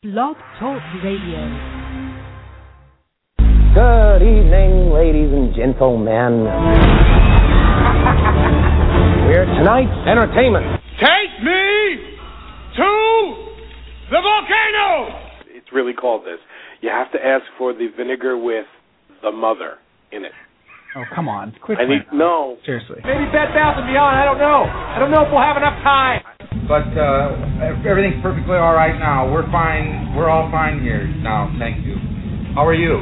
Blog Talk Radio. Good evening, ladies and gentlemen. We're tonight's entertainment. Take me to the volcano! It's really called this. You have to ask for the vinegar with the mother in it. Oh, come on. Quit I need no. Seriously. Maybe Bed Bath and Beyond. I don't know. I don't know if we'll have enough time. But uh, everything's perfectly all right now. We're fine. We're all fine here now. Thank you. How are you?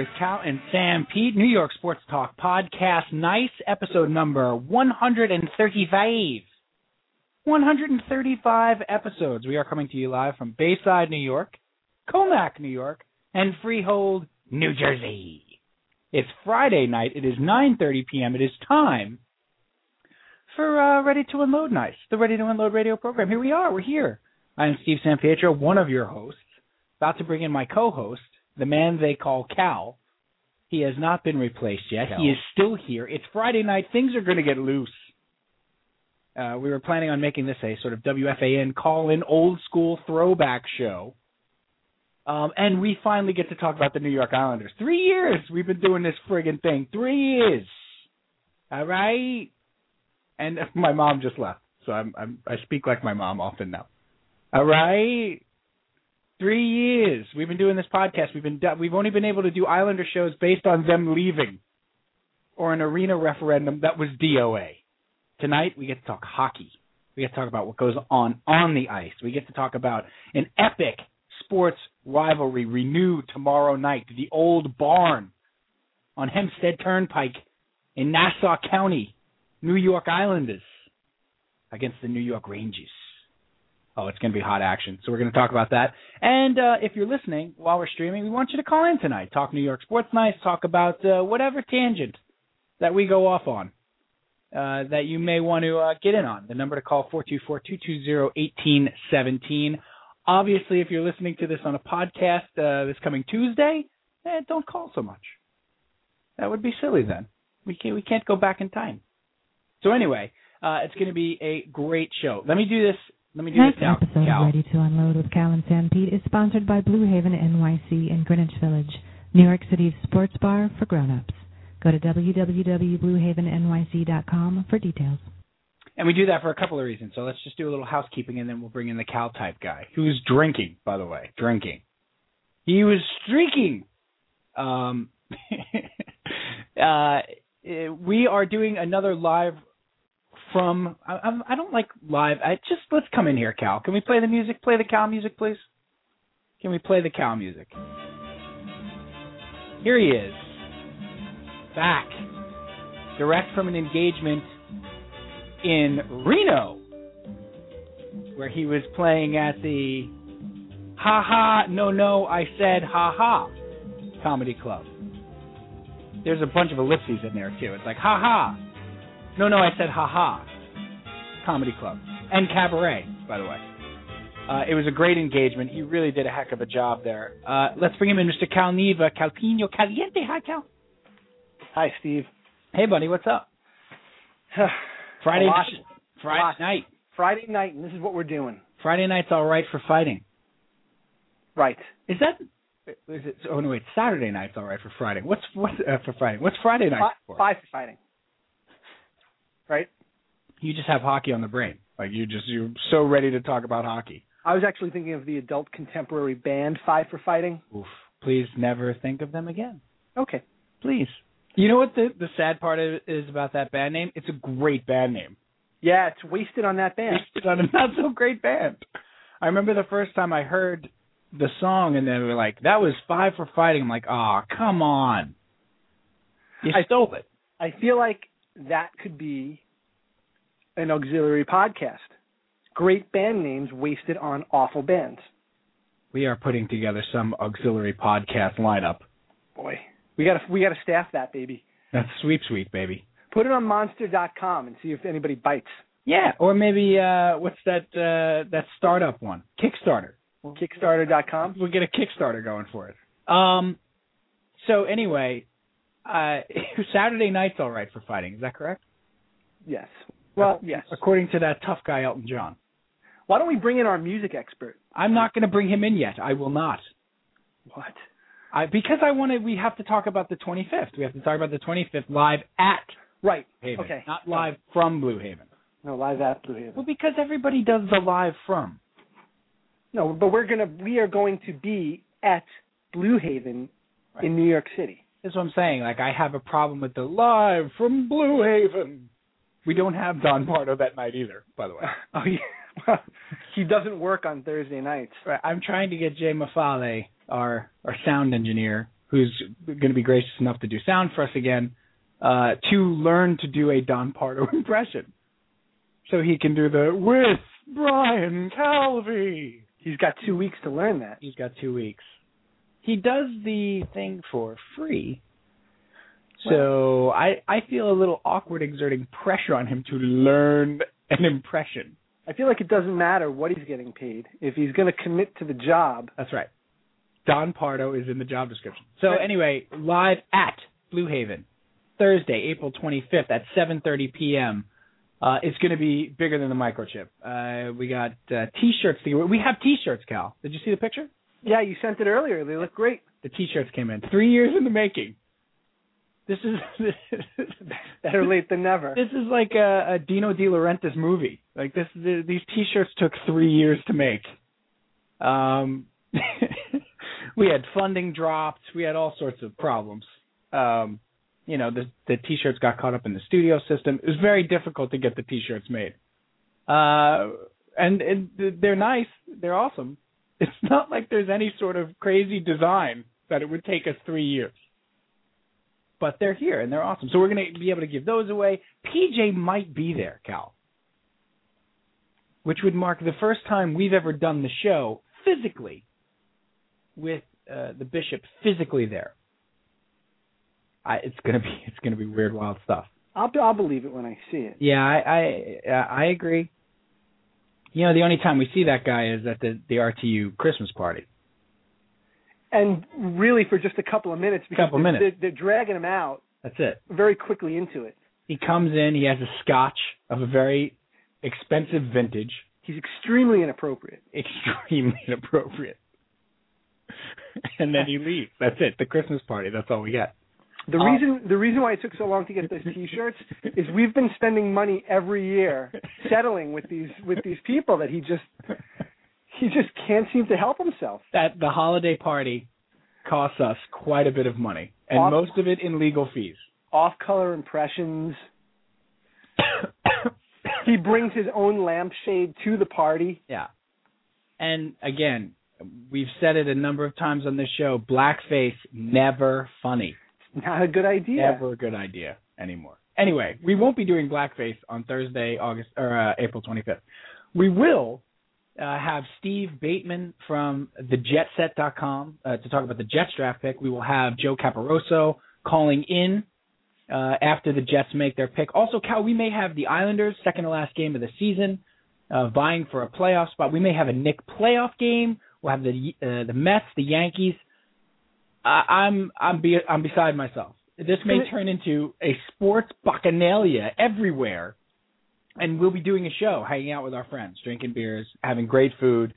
With Cal and Sanpete, New York Sports Talk Podcast. Nice episode number 135. 135 episodes. We are coming to you live from Bayside, New York, Commack, New York, and Freehold, New Jersey. It's Friday night. It is 9:30 p.m. It is time for uh, Ready to Unload Nice, the Ready to Unload radio program. Here we are. We're here. I'm Steve Sampietro, one of your hosts about to bring in my co-host, the man they call Cal. He has not been replaced yet. Cal. He is still here. It's Friday night. Things are going to get loose. Uh, we were planning on making this a sort of WFAN call-in, old-school throwback show. Um, and we finally get to talk about the New York Islanders. Three years we've been doing this friggin' thing. Three years. All right. And my mom just left, so I'm, I'm I speak like my mom often now. All right. Three years we've been doing this podcast. We've been we've only been able to do Islander shows based on them leaving, or an arena referendum that was DOA. Tonight we get to talk hockey. We get to talk about what goes on on the ice. We get to talk about an epic sports rivalry renewed tomorrow night. The old barn on Hempstead Turnpike in Nassau County, New York Islanders against the New York Rangers. Oh, it's going to be hot action. So we're going to talk about that. And uh, if you're listening while we're streaming, we want you to call in tonight. Talk New York sports nice. Talk about uh, whatever tangent that we go off on uh, that you may want to uh, get in on. The number to call 424-220-1817. Obviously, if you're listening to this on a podcast uh, this coming Tuesday, eh, don't call so much. That would be silly then. We can't, we can't go back in time. So anyway, uh, it's going to be a great show. Let me do this. Let me do Tonight's this now. episode Cal. of Ready to Unload with Cal and Sanpete is sponsored by Blue Haven NYC in Greenwich Village, New York City's sports bar for grown-ups. Go to www.bluehavennyc.com for details. And we do that for a couple of reasons. So let's just do a little housekeeping and then we'll bring in the Cal type guy who's drinking, by the way. Drinking. He was streaking. Um, uh, we are doing another live from. I, I don't like live. I just let's come in here, Cal. Can we play the music? Play the Cal music, please. Can we play the Cal music? Here he is, back, direct from an engagement in Reno, where he was playing at the Ha Ha No No I Said Ha Ha comedy club. There's a bunch of ellipses in there too. It's like ha ha. No no I said ha ha. Comedy club. And cabaret, by the way. Uh, it was a great engagement. He really did a heck of a job there. Uh, let's bring him in, Mr. Cal Neva, Calpino Caliente. Hi, Cal. Hi, Steve. Hey, buddy, what's up? Friday, night. Friday night. Friday night, and this is what we're doing. Friday night's all right for fighting. Right. Is that? Is it? Oh no, wait. Saturday night's all right for Friday. What's what uh, for Friday? What's Friday night Fi- for? Five for fighting. Right. You just have hockey on the brain. Like you just you're so ready to talk about hockey. I was actually thinking of the adult contemporary band Five for Fighting. Oof. Please never think of them again. Okay. Please. You know what the the sad part is about that band name? It's a great band name. Yeah, it's wasted on that band. Wasted on a not so great band. I remember the first time I heard the song, and then we were like, "That was five for fighting." I'm like, "Oh, come on, you I- stole it." I feel like that could be an auxiliary podcast. Great band names wasted on awful bands. We are putting together some auxiliary podcast lineup. Boy, we got to we got to staff that baby. That's sweep sweep, baby. Put it on monster.com and see if anybody bites. Yeah, or maybe uh what's that uh that startup one? Kickstarter. Kickstarter.com. We'll get a Kickstarter going for it. Um so anyway, uh Saturday night's all right for fighting, is that correct? Yes. Well, yes. According to that tough guy Elton John. Why don't we bring in our music expert? I'm not going to bring him in yet. I will not. What? I because I want to we have to talk about the 25th. We have to talk about the 25th live at Right. Haven, Okay. not live from Blue Haven. No, live at Blue Haven. Well, because everybody does the live from. No, but we're gonna we are going to be at Blue Haven in New York City. That's what I'm saying. Like I have a problem with the live from Blue Haven. We don't have Don Pardo that night either, by the way. Oh yeah. He doesn't work on Thursday nights. Right, I'm trying to get Jay Mafale, our our sound engineer, who's going to be gracious enough to do sound for us again, uh, to learn to do a Don Pardo impression, so he can do the with Brian Calvi. He's got two weeks to learn that. He's got two weeks. He does the thing for free. So I I feel a little awkward exerting pressure on him to learn an impression. I feel like it doesn't matter what he's getting paid if he's going to commit to the job. That's right. Don Pardo is in the job description. So anyway, live at Blue Haven, Thursday, April 25th at 7:30 p.m. Uh, it's going to be bigger than the microchip. Uh, we got uh, T-shirts. To, we have T-shirts, Cal. Did you see the picture? Yeah, you sent it earlier. They look great. The T-shirts came in. Three years in the making. This is Better late than never. This is like a, a Dino De Laurentiis movie. Like this, the, these T-shirts took three years to make. Um, we had funding dropped. We had all sorts of problems. Um, you know, the the T-shirts got caught up in the studio system. It was very difficult to get the T-shirts made. Uh, and, and they're nice. They're awesome. It's not like there's any sort of crazy design that it would take us three years but they're here and they're awesome. So we're going to be able to give those away. PJ might be there, Cal, which would mark the first time we've ever done the show physically with uh, the bishop physically there. I, it's gonna be it's gonna be weird, wild stuff. I'll I'll believe it when I see it. Yeah, I I I agree. You know, the only time we see that guy is at the the RTU Christmas party. And really, for just a couple of minutes, because Couple they're, minutes. They're, they're dragging him out That's it. very quickly into it. He comes in. He has a scotch of a very expensive vintage. He's extremely inappropriate. extremely inappropriate. and then he leaves. That's it. The Christmas party. That's all we get. The Uh, reason the reason why it took so long to get those T-shirts is we've been spending money every year settling with these with these people that he just he just can't seem to help himself. That the holiday party costs us quite a bit of money, and Off- most of it in legal fees. Off-color impressions. He brings his line lampshade to the party. yeah. And again, we've said it a number of times on this show. Blackface never funny. Not a good idea. Never a good idea anymore. Anyway, we won't be doing blackface on Thursday, August or uh, April 25th. We will uh, have Steve Bateman from thejetset.com uh, to talk about the Jets draft pick. We will have Joe Caporoso calling in uh, after the Jets make their pick. Also, Cal, we may have the Islanders second to last game of the season, uh, vying for a playoff spot. We may have a Knick playoff game. We'll have the uh, the Mets, the Yankees. I I'm I'm be, I'm beside myself. This may turn into a sports bacchanalia everywhere, and we'll be doing a show, hanging out with our friends, drinking beers, having great food.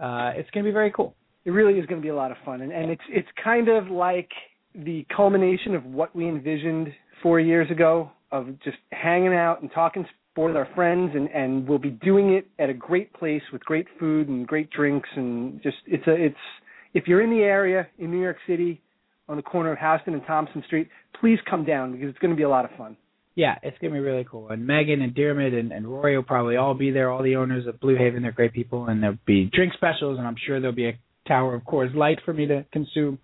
Uh, it's going to be very cool. It really is going to be a lot of fun, and, and it's it's kind of like the culmination of what we envisioned four years ago of just hanging out and talking sport with our friends, and and we'll be doing it at a great place with great food and great drinks, and just it's a it's if you're in the area in New York City on the corner of Houston and Thompson Street, please come down because it's going to be a lot of fun. Yeah, it's gonna be really cool. And Megan and Dermot and, and Rory will probably all be there. All the owners of Blue Haven, they're great people, and there'll be drink specials, and I'm sure there'll be a tower of Coors Light for me to consume.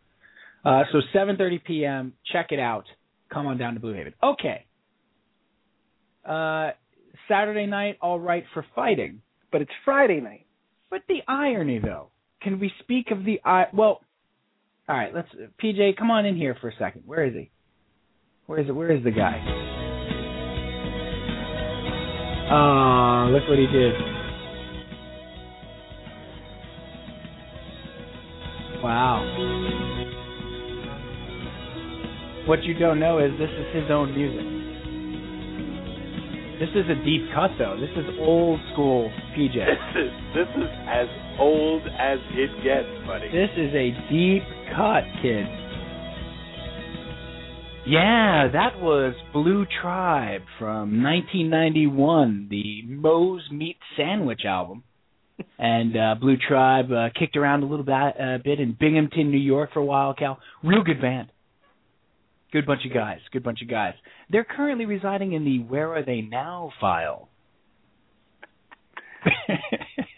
Uh, so 7:30 p.m. Check it out. Come on down to Blue Haven. Okay. Uh, Saturday night, all right for fighting. But it's Friday night. But the irony, though, can we speak of the I? Well, all right. Let's PJ, come on in here for a second. Where is he? Where is it? Where is the guy? Oh, look what he did. Wow. What you don't know is this is his own music. This is a deep cut, though. This is old school PJ. This is this is as old as it gets, buddy. This is a deep cut, kid. Yeah, that was Blue Tribe from 1991, the Moe's Meat Sandwich album. And uh, Blue Tribe uh, kicked around a little bit, uh, bit in Binghamton, New York for a while, Cal. Real good band. Good bunch of guys. Good bunch of guys. They're currently residing in the Where Are They Now file.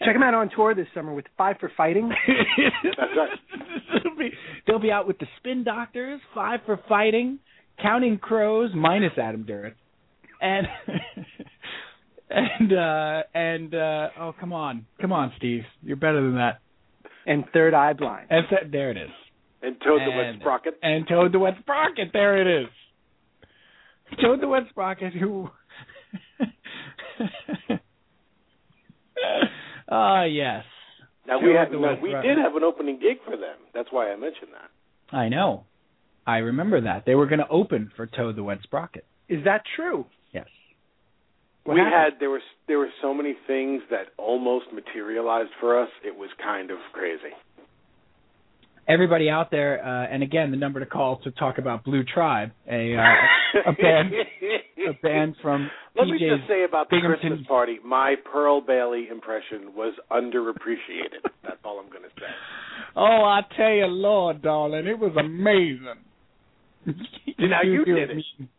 Check them out on tour this summer with Five for Fighting. That's right. they'll, be, they'll be out with the Spin Doctors, Five for Fighting, Counting Crows, minus Adam Duritz, and and uh and uh oh come on, come on, Steve, you're better than that. and Third Eye Blind. And so, there it is. And Toad the Wet And- Sprocket. And Toad the Wet Sprocket, there it is. Toad the Wet Sprocket, who. Ah, yes. Now we Toad had the no, we did have an opening gig for them. That's why I mentioned that. I know. I remember that. They were going to open for Toad the Wet Sprocket. Is that true? Yes. What we happened? had there was there were so many things that almost materialized for us. It was kind of crazy. Everybody out there, uh, and again, the number to call to talk about Blue Tribe, a uh, a band, a band from Let me just say about the Binghamton- Christmas party, my Pearl Bailey impression was underappreciated. That's all I'm going to say. Oh, I tell you, Lord, darling, it was amazing. Now you did it.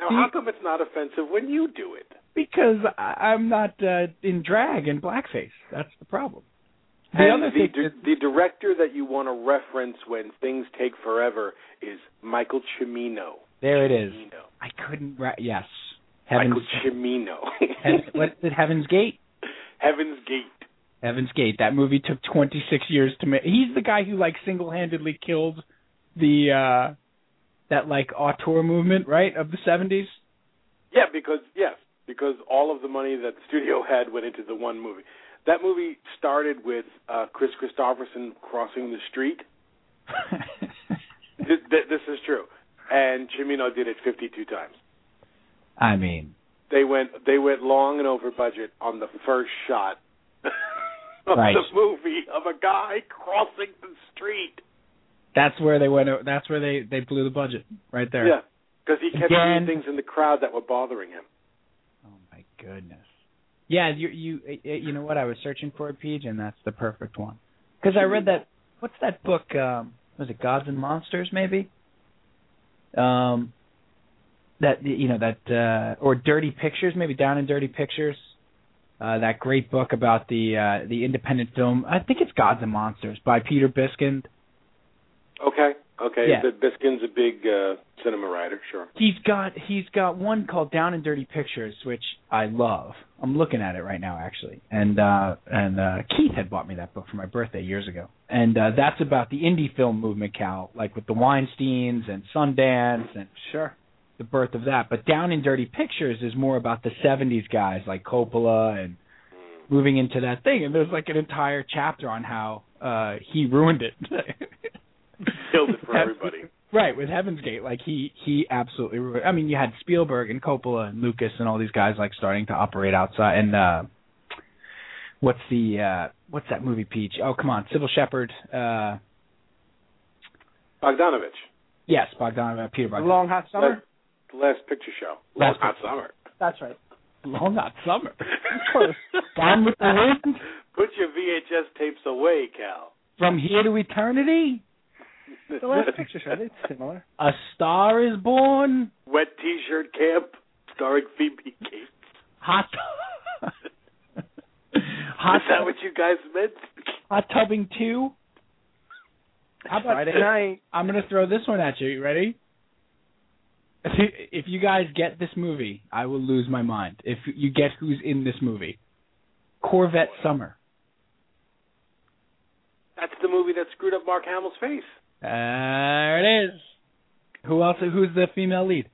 Now, how come it's not offensive when you do it? Because I, I'm not uh, in drag and blackface. That's the problem. The and other the, thing, is- the director that you want to reference when things take forever is Michael Cimino. there it is. Cimino. I couldn't. Ra- yes, Heaven's. Michael Cimino. Heaven, what? Heaven's Gate. Heaven's Gate. Heaven's Gate. That movie took 26 years to make. He's the guy who like single-handedly killed the uh that like auteur movement, right, of the 70s. Yeah, because yes, because all of the money that the studio had went into the one movie. That movie started with uh Kris Kristofferson crossing the street. Th- th- this is true, and Cimino did it 52 times. I mean, They went they went long and over budget on the first shot of Right. the movie of a guy crossing the street. that's where they went. That's where they they blew the budget right there. Yeah, because he kept Again. doing things in the crowd that were bothering him. Oh my goodness. Yeah, you you you know what? I was searching for a page, and that's the perfect one. Because I read that. What's that book? Um, was it Gods and Monsters? Maybe. Um, that you know that uh, or Dirty Pictures, maybe Down in Dirty Pictures. Uh, that great book about the uh, the independent film. I think it's Gods and Monsters by Peter Biskind. Okay, okay. Yeah. Biskin's a big uh, cinema writer, sure. He's got he's got one called Down and Dirty Pictures, which I love. I'm looking at it right now actually. And uh and uh Keith had bought me that book for my birthday years ago. And uh that's about the indie film movement, Cal, like with the Weinsteins and Sundance and Sure. the birth of that. But Down in Dirty Pictures is more about the 70s guys like Coppola and moving into that thing. And there's like an entire chapter on how uh he ruined it. Killed it for everybody. Right, with Heaven's Gate, like he he absolutely ruined. I mean, you had Spielberg and Coppola and Lucas and all these guys like starting to operate outside. And uh what's the uh what's that movie, Peach? Oh, come on, Cybill Shepherd. Uh Bogdanovich, yes, Bogdanov, Peter The Bogdanovich. Long Hot Summer. the last picture show. Last Hot Picture summer. That's right. Long Hot Summer. Of course. Gone with the Wind. Put your VHS tapes away, Cal. From Here to Eternity. The Last Picture Show. It's similar. A Star is Born. Wet T-shirt camp. starring Phoebe Cates. Hot. hot. Is that what you guys meant? Hot tubbing two. How about Friday night. I'm gonna throw this one at you. You ready? If you guys get this movie, I will lose my mind. If you get who's in this movie, Corvette Summer. That's the movie that screwed up Mark Hamill's face. There it is. Who else? Who's the female lead?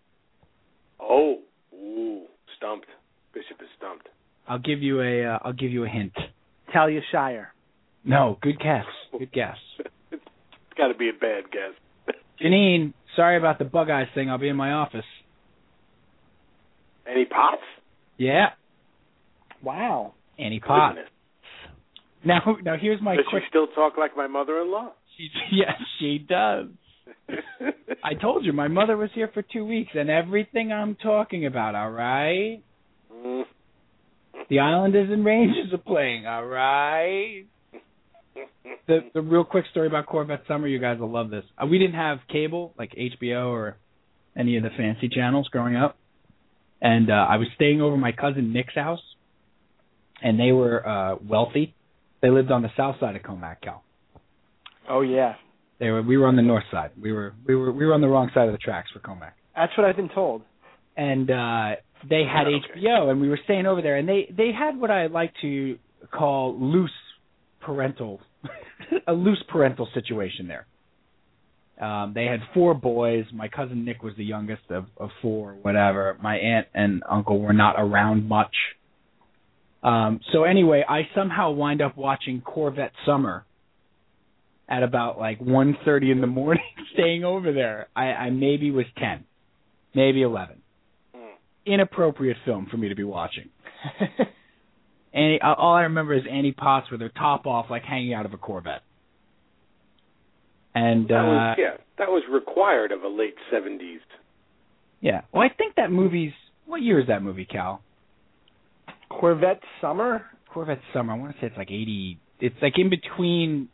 Oh, ooh, stumped. Bishop is stumped. I'll give you a. Uh, I'll give you a hint. Talia Shire. No, good guess. Good guess. it's got to be a bad guess. Janine, sorry about the bug eyes thing. I'll be in my office. Any pops? Yeah, Wow. Annie Potts. Goodness. Now, now here's my Does quick. she still talk like my mother-in-law? She, yes, she does. I told you my mother was here for two weeks, and everything I'm talking about. All right, Mm. the Islanders and Rangers are playing. All right. The the real quick story about Corvette Summer, you guys will love this. Uh, we didn't have cable like HBO or any of the fancy channels growing up, and uh, I was staying over my cousin Nick's house, and they were uh wealthy. They lived on the south side of Commack, Cal. Oh yeah. They were we were on the north side. We were we were we were on the wrong side of the tracks for Commack. That's what I've been told. And uh they had Okay. HBO and we were staying over there and they they had what I like to call loose parental a loose parental situation there. Um they had four boys. My cousin Nick was the youngest of of four, whatever. My aunt and uncle were not around much. Um so anyway, I somehow wind up watching Corvette Summer at about like one thirty in the morning staying over there. I, I maybe was ten. Maybe eleven. Mm. Inappropriate film for me to be watching. Annie, uh, all I remember is Annie Potts with her top off, like hanging out of a Corvette. And That uh yeah, that was required of a late '70s. yeah, well, I think that movie's what year is that movie, Cal? Corvette Summer. Corvette Summer. I want to say it's like eighty. It's like in between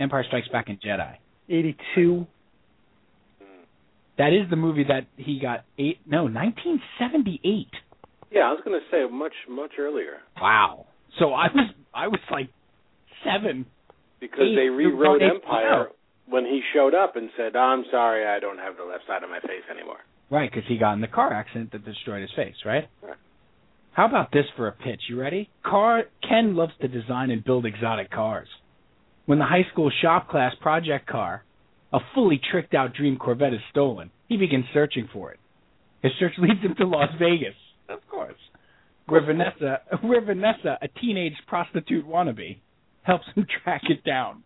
Empire Strikes Back and Jedi. Eighty-two. Hmm. That is the movie that he got eight. No, nineteen seventy eight. Yeah, I was going to say much much earlier Wow. So I was I was like seven. because Eight, they rewrote Empire HBO. when he showed up and said, "I'm sorry, I don't have the left side of my face anymore." Right, because he got in the car accident that destroyed his face, right? Right. How about this for a pitch? You ready? Car Ken loves to design and build exotic cars. When the high school shop class project car, a fully tricked out dream Corvette is stolen, he begins searching for it. His search leads him to Las Vegas, of course, where Vanessa, where Vanessa, a teenage prostitute wannabe, helps him track it down.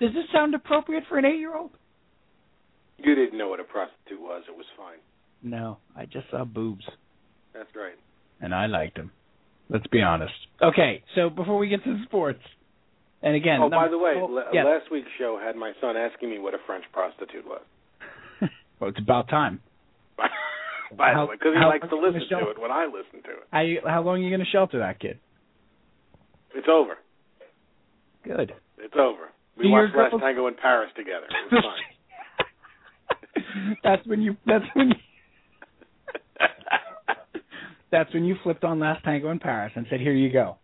Does this sound appropriate for an eight-year-old? You didn't know what a prostitute was. It was fine. No, I just saw boobs. That's right. and I liked him. Let's be honest. Okay, so before we get to the sports, and again, oh, by the way, well, la- yes. last week's show had my son asking me what a French prostitute was. well, it's about time. by How- the way, because he likes to listen to it when I listen to it. How you, how long are you going to shelter that kid? It's over. Good. It's over. We Do watched Last Tango in Paris together. It was fine. that's when you. That's when. You, that's when you flipped on Last Tango in Paris and said, "Here you go."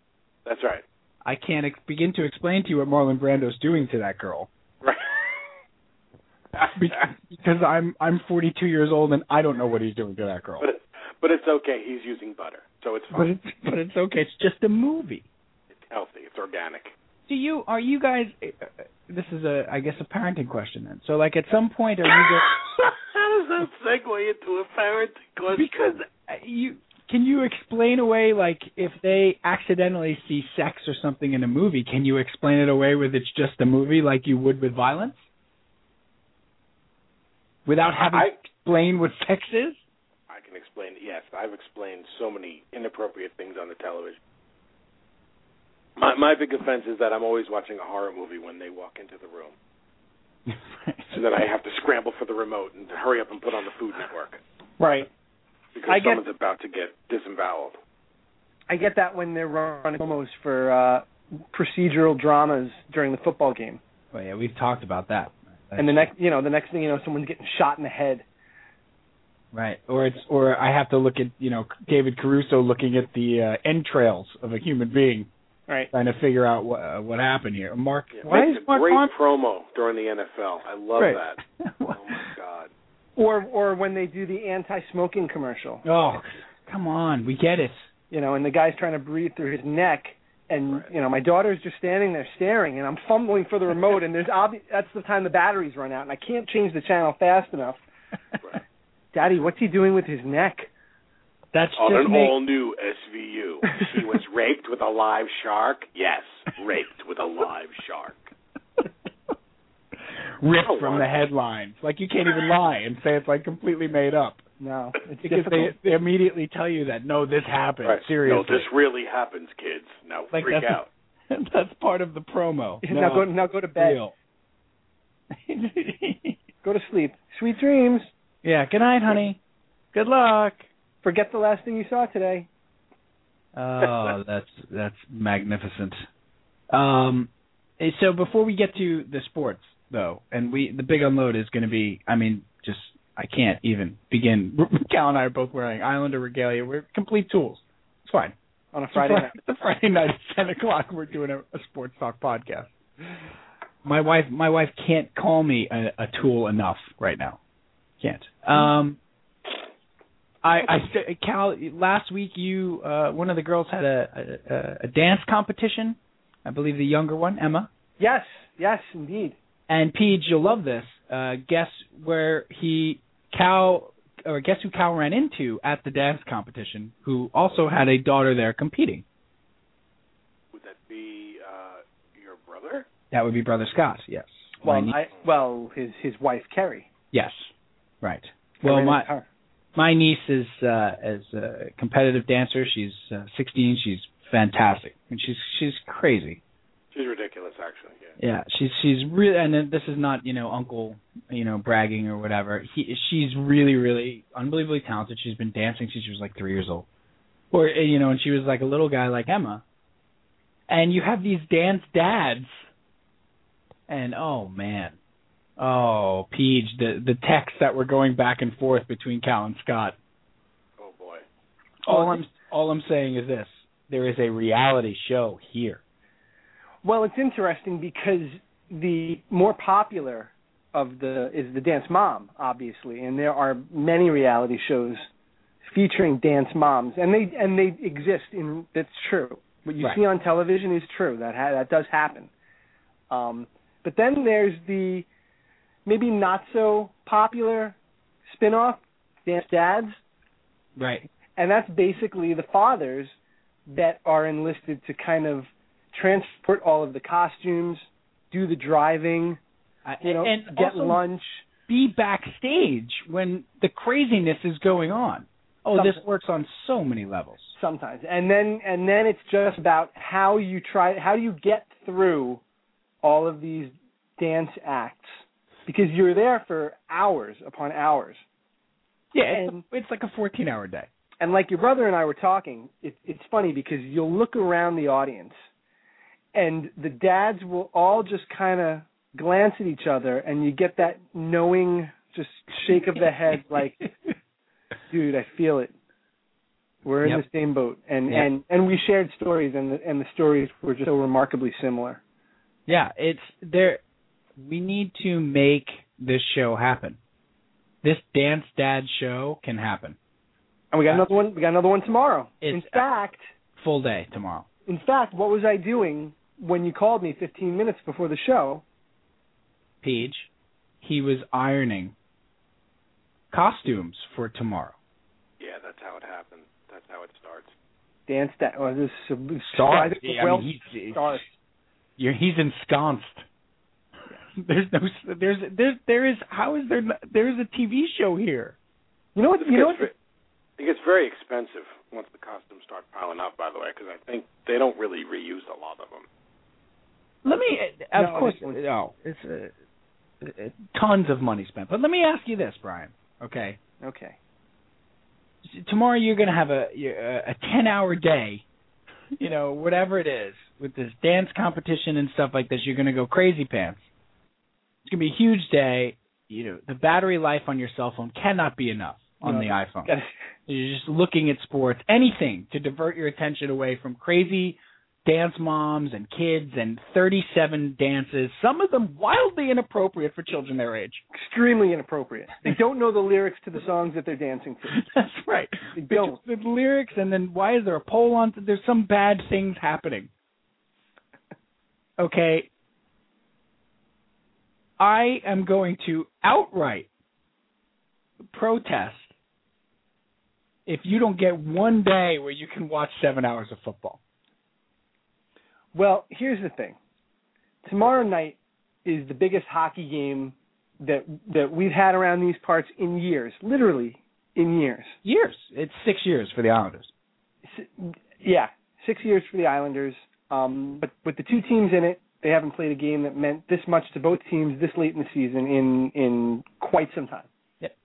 That's right. I can't ex- begin to explain to you what Marlon Brando's doing to that girl Right. Be- because I'm I'm 42 years old and I don't know what he's doing to that girl. but it, but it's okay. He's using butter, so it's But fine. it's but it's okay. It's just a movie. It's healthy. It's organic. Do you are you guys? uh, This is a I guess a parenting question then. So like at some point are you guys, How does that segue into a parenting question? because uh, you can you explain away like if they accidentally see sex or something in a movie, can you explain it away with it's just a movie like you would with violence? Without having I- to explain what sex is? I can explain. Yes, I've explained so many inappropriate things on the television. My my big offense is that I'm always watching a horror movie when they walk into the room, so that I have to scramble for the remote and hurry up and put on the Food Network Right. Because I get- someone's about to get disemboweled. I get that when they're running promos for uh procedural dramas during the football game. Well, yeah, we've talked about that. and the next you know, the next thing you know someone's getting shot in the head. Right. Or it's or I have to look at you know David Caruso looking at the uh, entrails of a human being, Right. trying to figure out what uh, what happened here. Mark, Yeah, why makes is a Mark great on? promo during the NFL. I love Right. that. Oh my god. Or or when they do the anti-smoking commercial, oh, come on, we get it. you know, and the guy's trying to breathe through his neck, and Right. you know, my daughter's just standing there staring, and I'm fumbling for the remote, and there's obvi- that's the time the batteries run out, and I can't change the channel fast enough. Right. Daddy, what's he doing with his neck? That's On just an me. all new SVU. He was raped with a live shark? Yes, raped with a live shark. Ripped Oh, from the headlines. Like you can't even lie and say it's like completely made up No, it's because difficult. they they immediately tell you that no, this happened. Right. Seriously, No, this really happens, kids. Now Like freak that's- out. that's part of the promo. now go now go to bed. real. Go to sleep. Sweet dreams. yeah. Good night, honey. Good luck. Forget the last thing you saw today. Oh, that's that's magnificent. Um, so before we get to the sports, though, and we the big unload is going to be, I mean, just I can't even begin. Cal and I are both wearing Islander regalia. We're complete tools. It's fine. On a Friday night. It's a Friday night at ten o'clock. We're doing a, a sports talk podcast. My wife, my wife can't call me a, a tool enough right now. Can't. Um, I, I, st- Cal, last week you, uh, one of the girls had a, a, a dance competition. I believe the younger one, Emma. Yes, yes, indeed. And Peach, you'll love this. Uh, guess where he Cal or guess who Cal ran into at the dance competition, who also had a daughter there competing. Would that be uh your brother? That would be Brother Scott. Yes. Well, My nie- I well, his his wife Carrie. yes. Right. Well, my her. my niece is uh, is a competitive dancer. She's uh, 16. She's fantastic, and she's she's crazy. She's ridiculous, actually. Yeah. Yeah, she's she's really, and this is not you know Uncle you know bragging or whatever. He she's really really unbelievably talented. She's been dancing since she was like three years old, or uh, you know, and she was like a little guy like Emma. And you have these dance dads, and oh man, oh Peach, the the texts that were going back and forth between Cal and Scott. Oh boy. All I'm all I'm saying is this: there is a reality show here. Well, it's interesting because the more popular of the is the Dance Mom, obviously, and there are many reality shows featuring dance moms, and they and they exist. In that's true. What you Right. see on television is true. That ha- that does happen. Um, but then there's the maybe not so popular spin-off, Dance Dads, Right. and that's basically the fathers that are enlisted to kind of transport all of the costumes, do the driving, uh, you know, and get lunch. be backstage when the craziness is going on. Oh, this works on so many levels. sometimes and then and then it's just about how you try how do you get through all of these dance acts because you're there for hours upon hours Yeah, it's, And- it's like a 14-hour day. and like your brother and I were talking it, it's funny because you'll look around the audience and the dads will all just kind of glance at each other and you get that knowing just shake of the head like dude I feel it we're in Yep. the same boat and Yep. and and we shared stories and the and the stories were just so remarkably similar yeah, it's there. We need to make this show happen. This dance dad show can happen. and we got another one we got another one tomorrow in fact Full day tomorrow. in fact what was I doing when you called me 15 minutes before the show Peach, he was ironing costumes for tomorrow. Yeah, that's how it happens. That's how it starts. dance that or oh, this Stars. I think Yeah, I well mean, he's, stars. You're, he's ensconced. There's no. There's there's there is. How is there? There is a TV show here. You know what? It You know gets what? ve- It gets very expensive once the costumes start piling up. By the way, because I think they don't really reuse a lot of them. Let me. Of No, course, one- no. It's uh, uh, tons of money spent. But let me ask you this, Brian. Okay. Okay. Tomorrow you're going to have a a ten hour day. You know, whatever it is, with this dance competition and stuff like this, you're going to go crazy pants. It's going to be a huge day. You know, the battery life on your cell phone cannot be enough. on No, the iPhone. Gotta- You're just looking at sports, anything to divert your attention away from crazy dance moms and kids and 37 dances, some of them wildly inappropriate for children their age. Extremely inappropriate. They don't know the lyrics to the songs that they're dancing to. That's right. They don't. The lyrics, and then why is there a poll on? There's some bad things happening. Okay. I am going to outright protest if you don't get one day where you can watch seven hours of football. Well, here's the thing. Tomorrow night is the biggest hockey game that that we've had around these parts in years, literally in years. Years. It's six years for the Islanders. Yeah, six years for the Islanders. Um, but with the two teams in it, they haven't played a game that meant this much to both teams this late in the season in in quite some time. Yep.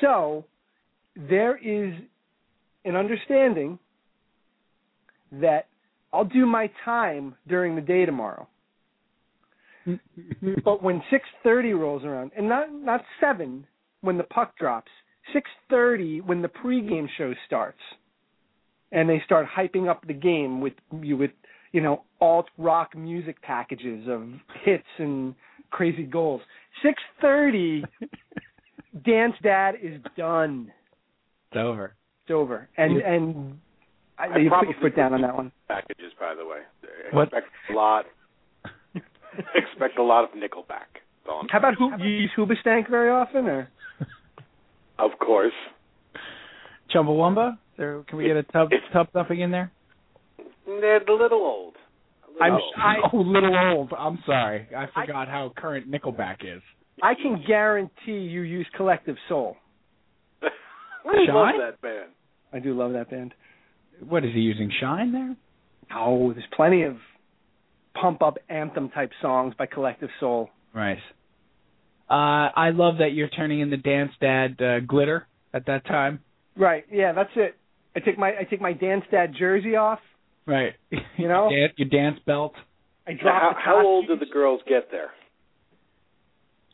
So there is an understanding that I'll do my time during the day tomorrow. but when 6:30 rolls around, and not not seven when the puck drops, 6:30 when the pregame show starts, and they start hyping up the game with you with you know alt rock music packages of hits and crazy goals. 6:30, Dance Dad is done. It's over. It's over, and and I, I you put your foot down on that one. Packages, by the way. What? Expect a lot. expect a lot of Nickelback. That's all How about who you use Hoobastank very often, or Of course. Chumbawamba? There, can we get a tub tub thumping in there? They're a little old. A I'm old. I oh, little old. I'm sorry. I forgot how current Nickelback is. I can guarantee you use Collective Soul. I love that band. I do love that band. What is he using? Shine there? Oh, there's plenty of pump up anthem type songs by Collective Soul. Right. Uh, I love that you're turning in the Dance Dad uh, glitter at that time. Right. Yeah, that's it. I take my I take my dance dad jersey off. Right. You know? Dan- your dance belt. I Now, how, the how old do the girls get there?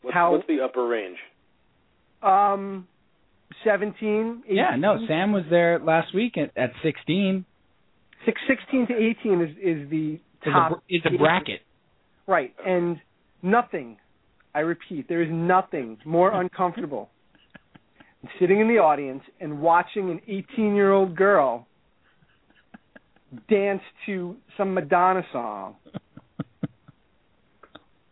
What's, How- what's the upper range? Um, seventeen. 18, Yeah, no, Sam was there last week at, at 16. Six, 16 to eighteen is is the a, top. it's a bracket. Right, and nothing. I repeat, there is nothing more uncomfortable than sitting in the audience and watching an 18-year-old girl dance to some Madonna song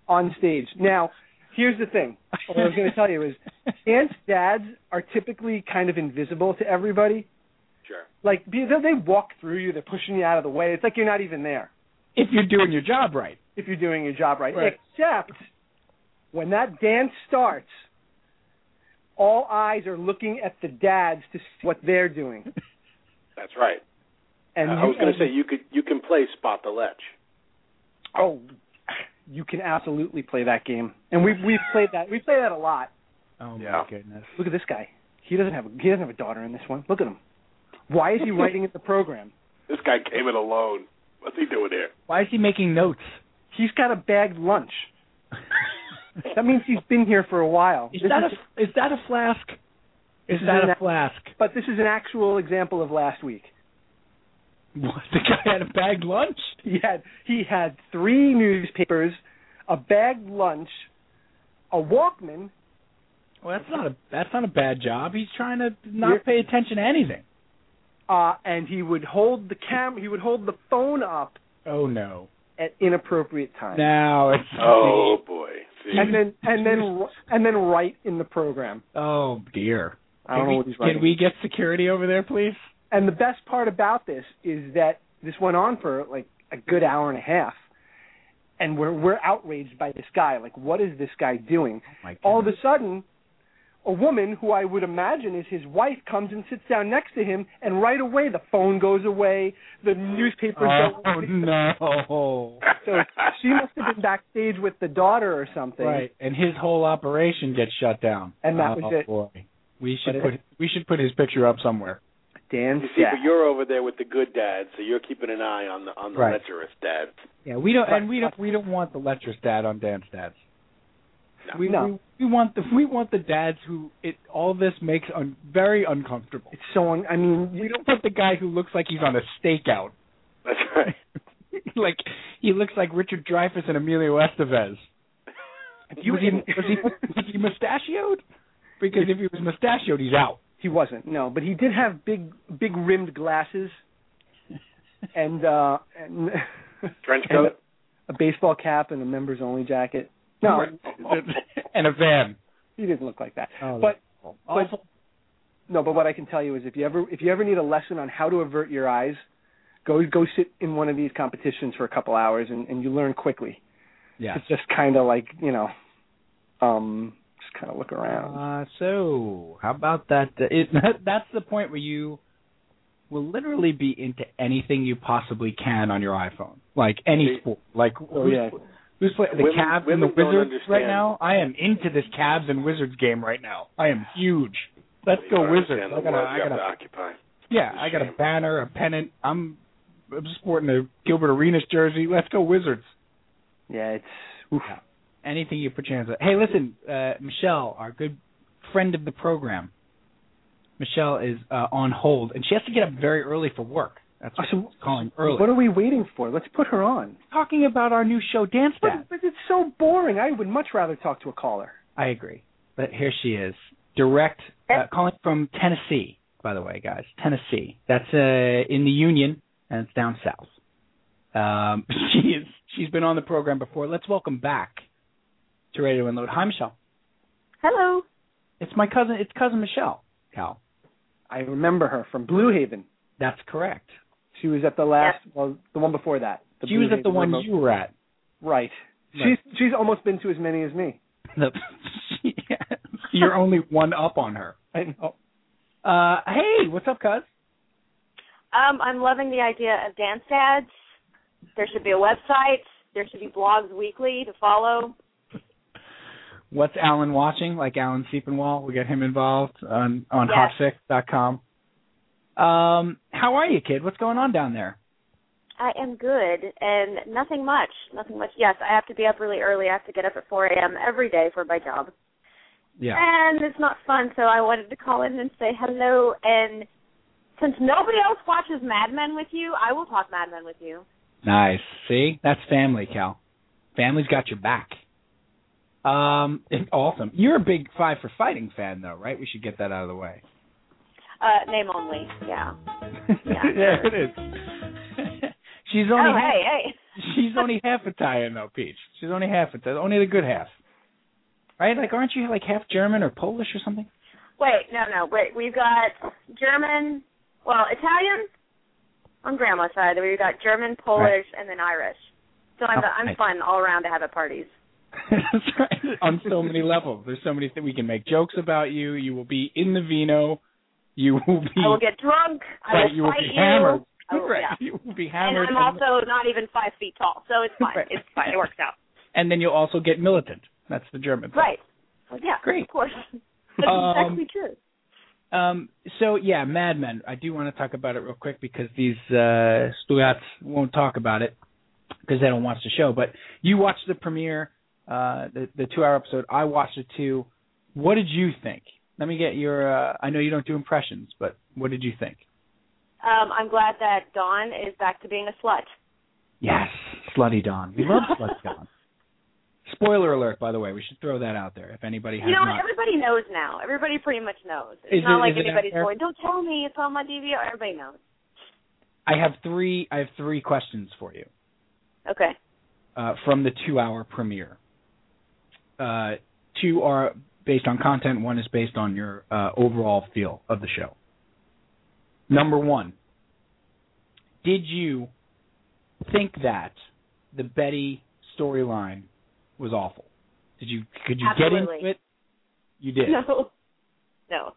on stage. Now, here's the thing. What I was going to tell you is dance dads are typically kind of invisible to everybody. Sure. Like they they walk through you, they're pushing you out of the way. It's like you're not even there If you're doing your job right. if you're doing your job right. Right. Except when that dance starts, all eyes are looking at the dads to see what they're doing. That's right. And I you- was going to say you could you can play spot the ledge. oh, you can absolutely play that game, and we've we've played that. We play that a lot. Oh Yeah. my goodness. Look at this guy. He doesn't have a, he doesn't have a daughter in this one. Look at him. Why is he writing in the program? This guy came in alone. What's he doing here? Why is he making notes? He's got a bagged lunch. That means he's been here for a while. Is This that is- a is that a flask? Is is that an a a- flask? but this is an actual example of last week. What? The guy had a bagged lunch? He had he had three newspapers, a bagged lunch, a Walkman. Well, that's not a that's not a bad job. He's trying to not You're- pay attention to anything. Uh, and he would hold the cam. He would hold the phone up Oh no. at inappropriate times, Now it's Oh boy. See? and then and then and then write in the program. Oh dear. I don't can know we, what he's writing. Can we get security over there, please? And the best part about this is that this went on for like a good hour and a half, and we're we're outraged by this guy. Like, what is this guy doing? Oh All of a sudden, a woman who I would imagine is his wife comes and sits down next to him, and right away the phone goes away, the newspapers Oh no. So she must have been backstage with the daughter or something. Right, and his whole operation gets shut down. And that oh, was it. Boy. We should But put we should put his picture up somewhere. Dan You see, Sack. but you're over there with the good dads, so you're keeping an eye on the on the Right. lecherous dads. Yeah, we don't and we don't we don't want the lecherous dad on Dan's dads. We, No. we we want the we want the dads who it all this makes un, very uncomfortable. It's so. Un- I mean, We don't want the guy who looks like he's on a stakeout. That's right. like he looks like Richard Dreyfuss and Emilio Estevez. You- was, he, was he was he mustachioed? Because if he was mustachioed, he's out. He wasn't. No, but he did have big, big rimmed glasses, and uh, and Trench and coat. a, a baseball cap and a members only jacket. No, and a van. he didn't look like that. Oh, but Awful. no, but what I can tell you is if you ever if you ever need a lesson on how to avert your eyes, go go sit in one of these competitions for a couple hours and, and you learn quickly. Yeah. It's just kind of like you know, um, just kind of look around. Uh, so how about that? Uh, it, that's the point where you will literally be into anything you possibly can on your iPhone, like any sport. Like Oh, who's, yeah. who's play, the Women- Cavs and the women Wizards right now? I am into this Cavs and Wizards game right now. I am huge. Let's go Wizards. I gotta, I gotta, to occupy. yeah, a I got a banner, a pennant. I'm, I'm sporting a Gilbert Arenas jersey. Let's go Wizards. Yeah, it's oof. Anything you put your hands on. Hey, listen, uh, Michelle, our good friend of the program. Michelle is uh, on hold, and she has to get up very early for work. That's what So- she's calling early. What are we waiting for? Let's put her on. Talking about our new show, Dance Dad. But, but it's so boring. I would much rather talk to a caller. I agree, but here she is, direct, uh, calling from Tennessee. By the way, guys, Tennessee. That's uh, in the Union, and it's down south. Um, she is. She's been on the program before. Let's welcome back to Ready to Unload. Hi, Michelle. Hello. It's my cousin. It's cousin Michelle. Cal. I remember her from Blue Haven. That's correct. She was at the last, well, the one before that. She Blue was at the one remote. you were at. Right. Right. She's she's almost been to as many as me. The, you're only one up on her. I know. Uh, hey, what's up, cuz? Um, I'm loving the idea of dance dads. There should be a website. There should be blogs weekly to follow. What's Alan watching? Like Alan Sepinwall, we got him involved on on Yes. hitfix.com. Um, how are you, kid? What's going on down there? I am good and nothing much. Nothing much. Yes, I have to be up really early. I have to get up at 4 a.m. every day for my job. Yeah. And it's not fun, so I wanted to call in and say hello. And since nobody else watches Mad Men with you, I will talk Mad Men with you. Nice. See, that's family, Cal. Family's got your back. Um, awesome. You're a big Five for Fighting fan, though, right? We should get that out of the way. Uh, name only. Yeah. yeah, it is. she's only oh, half, hey, hey. she's only half Italian though, Peach. She's only half Italian, only the good half. Right? Like, aren't you like half German or Polish or something? Wait, no, no, wait. We've got German, well, Italian on grandma's side. We've got German, Polish, Right. and then Irish. So I'm Oh, I'm nice. fun all around to have at parties. That's right. On so many levels. There's so many things we can make jokes about you. You will be in the vino. You will be I will get drunk. I right. will You will fight be you. hammered. I will- right. yeah. You will be hammered. And hammered. I'm also not even five feet tall, so it's fine. Right. It's fine. It works out. and then you'll also get militant. That's the German. thing. Right. Well, yeah. Great. Of course. That's Um, exactly true. Um, so yeah, Mad Men. I do want to talk about it real quick because these uh, Stugats won't talk about it because they don't watch the show. But you watched the premiere, uh, the the two hour episode. I watched it too. What did you think? Let me get your. Uh, I know you don't do impressions, but what did you think? Um, I'm glad that Don is back to being a slut. Yes, Slutty Don. We love Slutty Don. Spoiler alert, by the way. We should throw that out there if anybody has You know, not. everybody knows now. Everybody pretty much knows. It's Is not it- like is it out anybody's going, "Don't tell me, it's on my DVR." Everybody knows. I have three. I have three questions for you. Okay. uh, from the two-hour premiere. Uh, two are based on content. One is based on your uh, overall feel of the show. Number one, did you think that the Betty storyline was awful? Did you could you get Absolutely. into it? You did. No. No.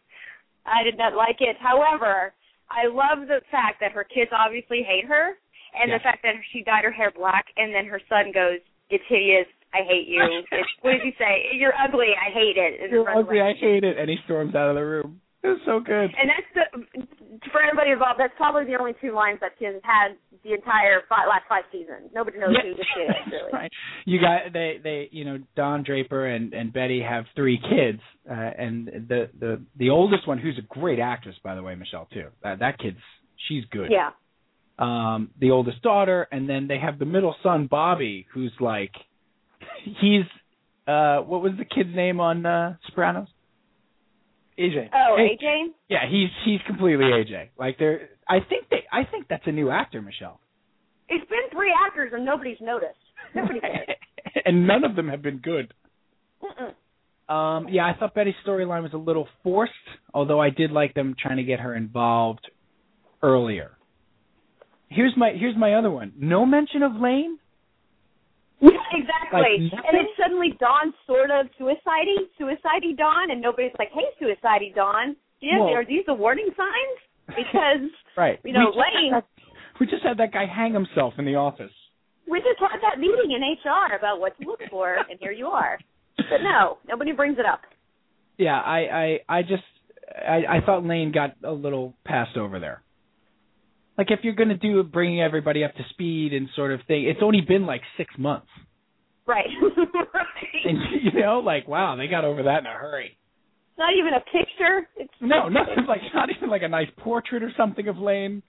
I did not like it. However, I love the fact that her kids obviously hate her and Yeah. the fact that she dyed her hair black and then her son goes, It's hideous, I hate you. It's what did you say? You're ugly, I hate it. And You're ugly. I hate it. And he storms out of the room. It was so good. And that's the for everybody involved, that's probably the only two lines that Tim had the entire five, last five seasons. Nobody knows Yeah. who this is really. right. You got they they you know Don Draper and and Betty have three kids, uh, and the the the oldest one, who's a great actress by the way, Michelle too. That that kid's she's good. Yeah. Um, the oldest daughter, and then they have the middle son Bobby, who's like, he's uh, what was the kid's name on uh, Sopranos? AJ. Oh, Hey. AJ. Yeah, he's he's completely AJ. Like they're I think they I think that's a new actor, Michelle. It's been three actors and nobody's noticed. Nobody and none of them have been good. Mm-mm. Um, yeah, I thought Betty's storyline was a little forced, although I did like them trying to get her involved earlier. Here's my here's my other one. No mention of Lane. Yeah, exactly. Like and then suddenly Don's sort of suicidey, suicidey Don, and nobody's like, "Hey, suicidey Don, do you- Well- are these the warning signs?" Because Right. you know, we Lane. that- we just had that guy hang himself in the office. we just had that meeting in HR about what to look for, and here you are. But no, nobody brings it up. Yeah, I I I just I I thought Lane got a little passed over there. Like if you're going to do bringing everybody up to speed and sort of thing, it's only been like 6 months. Right. right. And you know, like wow, they got over that in a hurry. Not even a picture. It's No, nothing like not even like a nice portrait or something of Lane.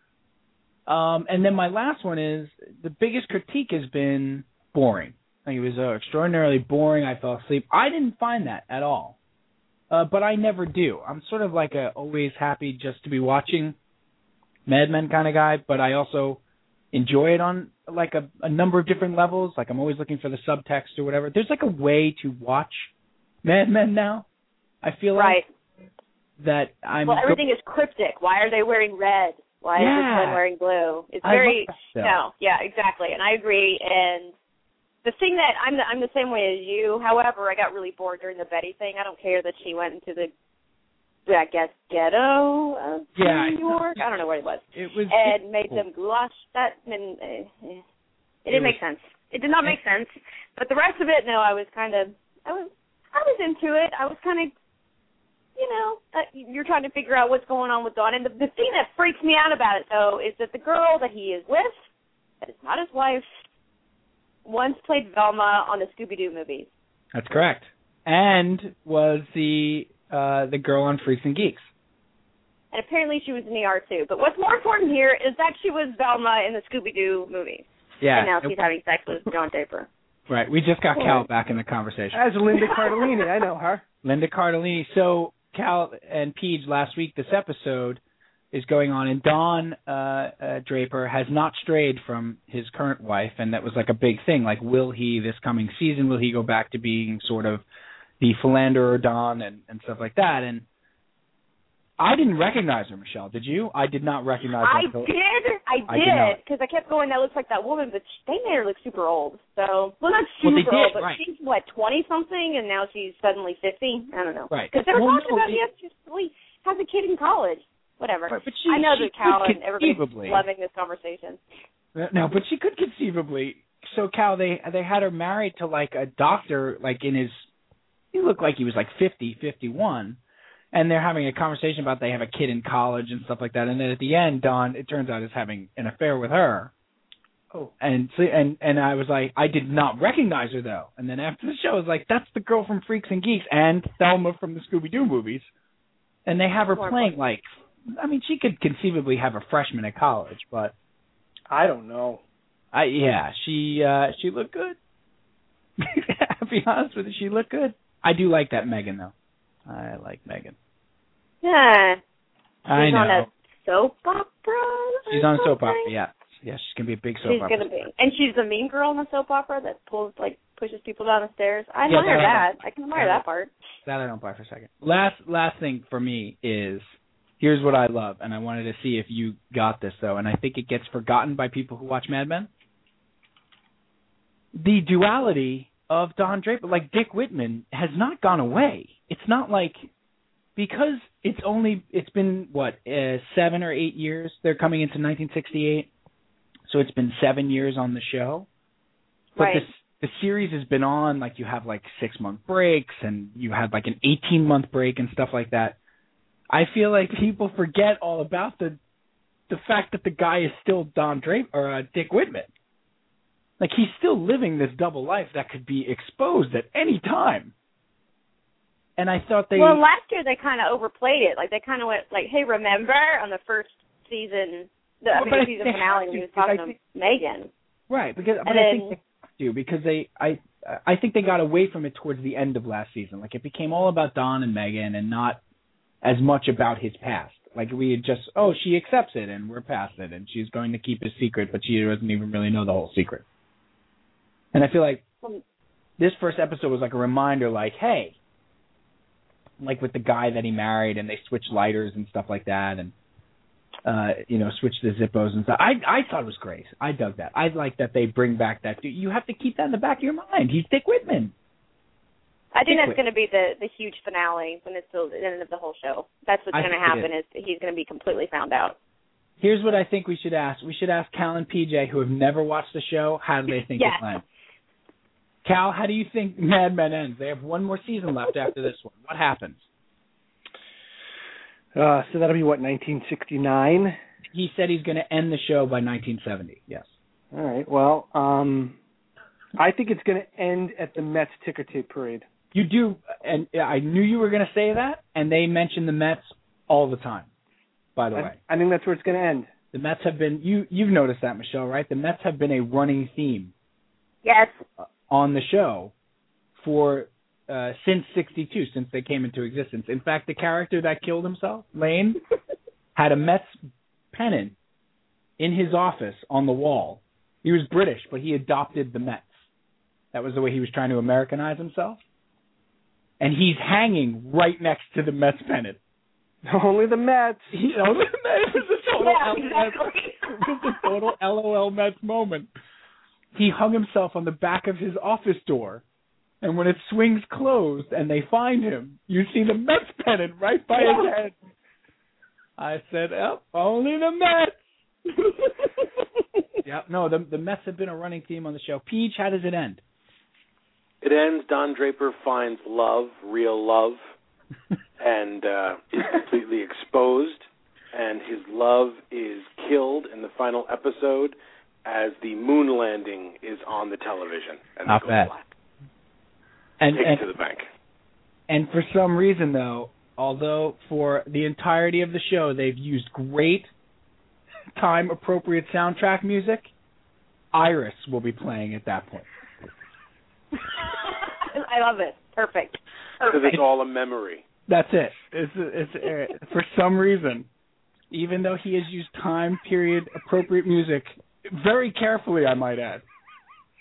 Um, and then my last one is the biggest critique has been boring. Like it was uh, extraordinarily boring. I fell asleep. I didn't find that at all, uh, but I never do. I'm sort of like a always happy just to be watching Mad Men kind of guy, but I also enjoy it on like a, a number of different levels. Like I'm always looking for the subtext or whatever. There's like a way to watch Mad Men now. I feel right. like that I'm Well, go- everything is cryptic. Why are they wearing red? Why is Yeah. this one wearing blue? It's very no, yeah, exactly, and I agree. And the thing that I'm the, I'm the same way as you. However, I got really bored during the Betty thing. I don't care that she went into the, I guess, ghetto of Yeah, New York. I don't know where it was, It was and made them goulash. That and, uh, eh. it didn't make sense. It did not make sense. But the rest of it, no, I was kind of, I was, I was into it. I was kind of you know, uh, you're trying to figure out what's going on with Don. And the, the thing that freaks me out about it, though, is that the girl that he is with, that is not his wife, once played Velma on the Scooby Doo movies. That's correct. And was the uh the girl on Freaks and Geeks. And apparently she was in ER too. But what's more important here is that she was Velma in the Scooby Doo movies. Yeah. And now she's having sex with John Draper. Right. We just got Cal back in the conversation. As Linda Cardellini, I know her. Linda Cardellini. So Cal and Peach last week, this episode is going on, and Don uh, uh, Draper has not strayed from his current wife, and that was like a big thing. Like, will he this coming season? Will he go back to being sort of the philanderer Don and and stuff like that? And I didn't recognize her, Michelle. Did you? I did not recognize I her. until- did, I I did because I kept going. That looks like that woman, but sh- they made her look super old. So, well, not Well, super they did, old, but right. she's what twenty something, and now she's suddenly fifty. I don't know. Right. Because they were Well, talking no, about yes, she's really has a kid in college. Whatever. Right, but she, I know she that Cal and everybody's loving this conversation. Uh, no, but she could conceivably. So Cal, they they had her married to like a doctor, like in his. He looked like he was like fifty, fifty-one, and they're having a conversation about they have a kid in college and stuff like that. And then at the end, Don, it turns out, is having an affair with her. Oh. And so, and and I was like, I did not recognize her though. And then after the show, I was like, that's the girl from Freaks and Geeks and Thelma from the Scooby Doo movies. And they have her playing like, I mean, she could conceivably have a freshman at college, but I don't know. I yeah, she uh she looked good. I'll be honest with you, she looked good. I do like that Megan though. I like Megan. Yeah. I She's know. on a soap opera. she's on a soap opera, yeah. Yeah, she's gonna be a big soap She's opera. gonna be, and she's the mean girl in the soap opera that pulls like pushes people down the stairs. I Yeah, admire that- that. I can admire that- that part. That I don't buy for a second. Last last thing for me is here's what I love, and I wanted to see if you got this though, and I think it gets forgotten by people who watch Mad Men. The duality of Don Draper, like Dick Whitman, has not gone away. It's not like because it's only it's been what uh, seven or eight years. They're coming into 1968, so it's been seven years on the show. But Right. this the series has been on like you have like six month breaks and you had like an 18 month break and stuff like that. I feel like people forget all about the the fact that the guy is still Don Draper or uh, Dick Whitman. Like he's still living this double life that could be exposed at any time. And I thought they Well, last year they kind of overplayed it. Like they kind of went like, "Hey, remember on the first season, the I Well, mean, I the season finale when he was talking I to Megan." right because but And I think they have to because they I I think they got away from it towards the end of last season. Like it became all about Don and Megan and not as much about his past. Like we had just oh she accepts it and we're past it and she's going to keep his secret, but she doesn't even really know the whole secret. And I feel like this first episode was like a reminder, like hey, like with the guy that he married and they switched lighters and stuff like that and uh you know switch the zippos and stuff i i thought it was great i dug that i like that they bring back that dude you have to keep that in the back of your mind he's dick whitman I think that's going to be the the huge finale when it's the end of the whole show. That's what's going to happen is. he's going to be completely found out. here's what i think we should ask we should ask cal and pj who have never watched the show how do they think Yes. it ends cal how do you think mad men ends they have one more season left after this one what happens Uh, so that'll be what 1969. he said he's going to end the show by 1970 yes All right. Well, um, I think it's going to end at the Mets ticker tape parade. you do and i knew you were going to say that and they mention the mets all the time by the I, way I think that's where it's going to end. The Mets have been you you've noticed that Michelle, right? The Mets have been a running theme Yes. On the show for uh since 62 since they came into existence. In fact, the character that killed himself, Lane, had a Mets pennant in his office on the wall. He was British, but he adopted the Mets. That was the way he was trying to Americanize himself. And he's hanging right next to the Mets pennant. Only the Mets. You know, it was a total Yeah, LOL it was a total LOL Mets moment. He hung himself on the back of his office door, and when it swings closed and they find him, you see the Mets pennant right by his head. I said, "Oh, only the Mets." yeah, no, the the Mets have been a running theme on the show. Peach, how does it end? It ends. Don Draper finds love, real love, and uh, is completely exposed. And his love is killed in the final episode as the moon landing is on the television. And Not bad. black. And Take and, it to the bank. and for some reason though, although for the entirety of the show they've used great time appropriate soundtrack music, Iris will be playing at that point. I love it. Perfect. Because it's all a memory. That's it. It's it's uh, for some reason, even though he has used time period appropriate music very carefully, I might add.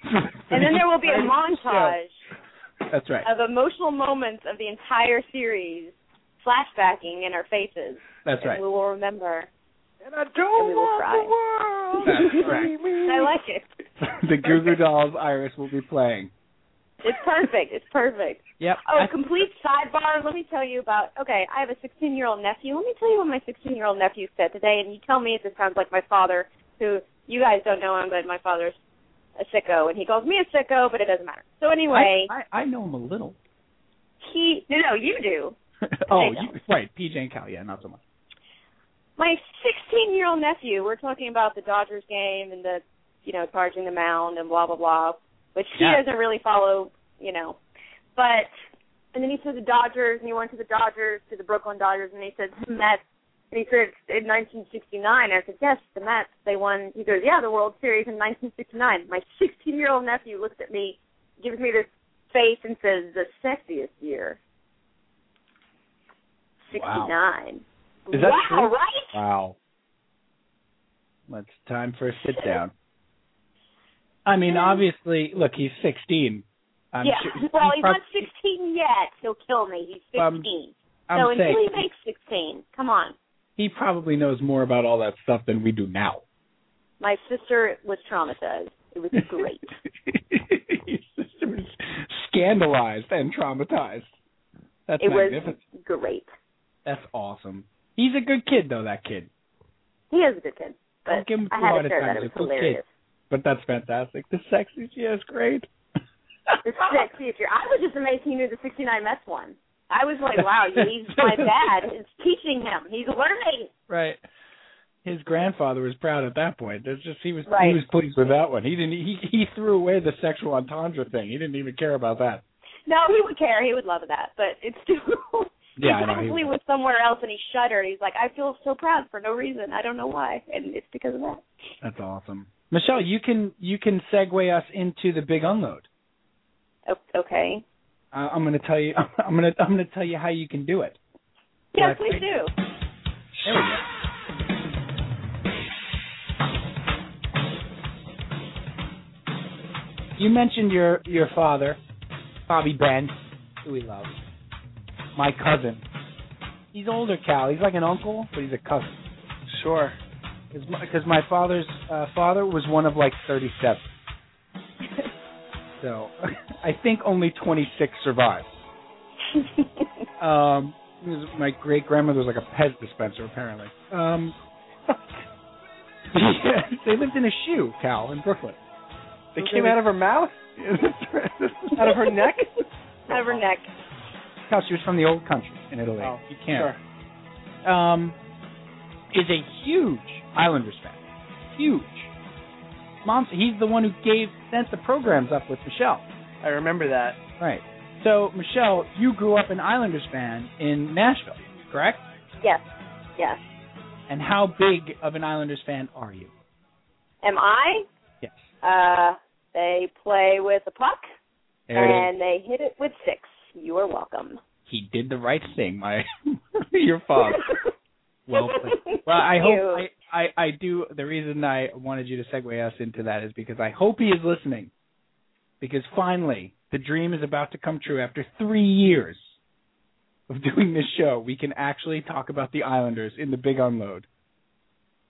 And then there will be a montage That's right. of emotional moments of the entire series flashbacking in our faces. That's and right. we will remember. And I don't we will want cry. the world That's to right. see me. I like it. the Goo Goo Dolls Iris will be playing. It's perfect. It's perfect. Yep. Oh, I- complete sidebar. Let me tell you about. Okay, I have a 16 year old nephew. Let me tell you what my 16 year old nephew said today, and you tell me if this sounds like my father, who you guys don't know him, but my father's a sicko, and he calls me a sicko, but it doesn't matter. So anyway, I, I, I know him a little. he no, no, you do. oh, you, right. PJ and Cal, yeah, not so much. My 16 year old nephew. We're talking about the Dodgers game and the, you know, charging the mound and blah blah blah, which he Yeah. doesn't really follow, you know. But and then he said the Dodgers, and he went to the Dodgers, to the Brooklyn Dodgers, and he said Mets. And he said in 1969. I said yes, the Mets. They won. He goes, yeah, the World Series in 1969. My 16 year old nephew looks at me, gives me this face, and says the sexiest year. 69. Is that wow, true? right? Wow. It's time for a sit down. I mean, obviously, look, he's 16. I'm yeah. sure- well, he he's prob- not 16 yet. He'll kill me. He's Um, 15. I'm so until saying he makes 16, come on. He probably knows more about all that stuff than we do now. My sister was traumatized. It was great. His sister was scandalized and traumatized. That's it was great. That's awesome. He's a good kid, though. That kid. He is a good kid. But Don't give him I too had hard a share that. It He's was a good kid. hilarious. But that's fantastic. The sexy, yeah, is great. The sexiest year. I was just amazed he knew the 69 Mets one. I was like, wow, he's my dad. It's teaching him. He's learning. Right. his grandfather was proud at that point. There's just he was Right. he was pleased with that one. He didn't he he threw away the sexual entendre thing. He didn't even care about that. No, he would care. He would love that, but it's too. Yeah, he I know, he probably was somewhere else and he shuddered. He's like, I feel so proud for no reason. I don't know why, and it's because of that. That's awesome. Michelle, you can you can segue us into the big unload. Okay. Uh, I'm going to tell you I'm going to I'm going to tell you how you can do it. Yeah, Let's please do. There we go. You mentioned your your father, Bobby Ben, who we love. My cousin. He's older, Cal. He's like an uncle, but he's a cousin. Sure. Because my, father's uh, father was one of like 37. So I think only 26 survived. Um, my great grandmother was like a Pez dispenser, apparently. Um, they lived in a shoe, Cal, in Brooklyn. They came out of her mouth? out of her neck? Out of her neck. Cal, she was from the old country in Italy. Oh, you can't. Sure. Um, is a huge Islanders fan. Huge. Mom, he's the one who gave sent the programs up with Michelle. I remember that. Right. So, Michelle, you grew up an Islanders fan in Nashville, correct? Yes. Yes. And how big of an Islanders fan are you? Am I? Yes. Uh, they play with a puck There and they hit it with six. You are welcome. He did the right thing, my your father. Well played. Well, I hope I, I I do. The reason I wanted you to segue us into that is because I hope he is listening. Because finally, the dream is about to come true. After three years of doing this show, we can actually talk about the Islanders in the Big Unload,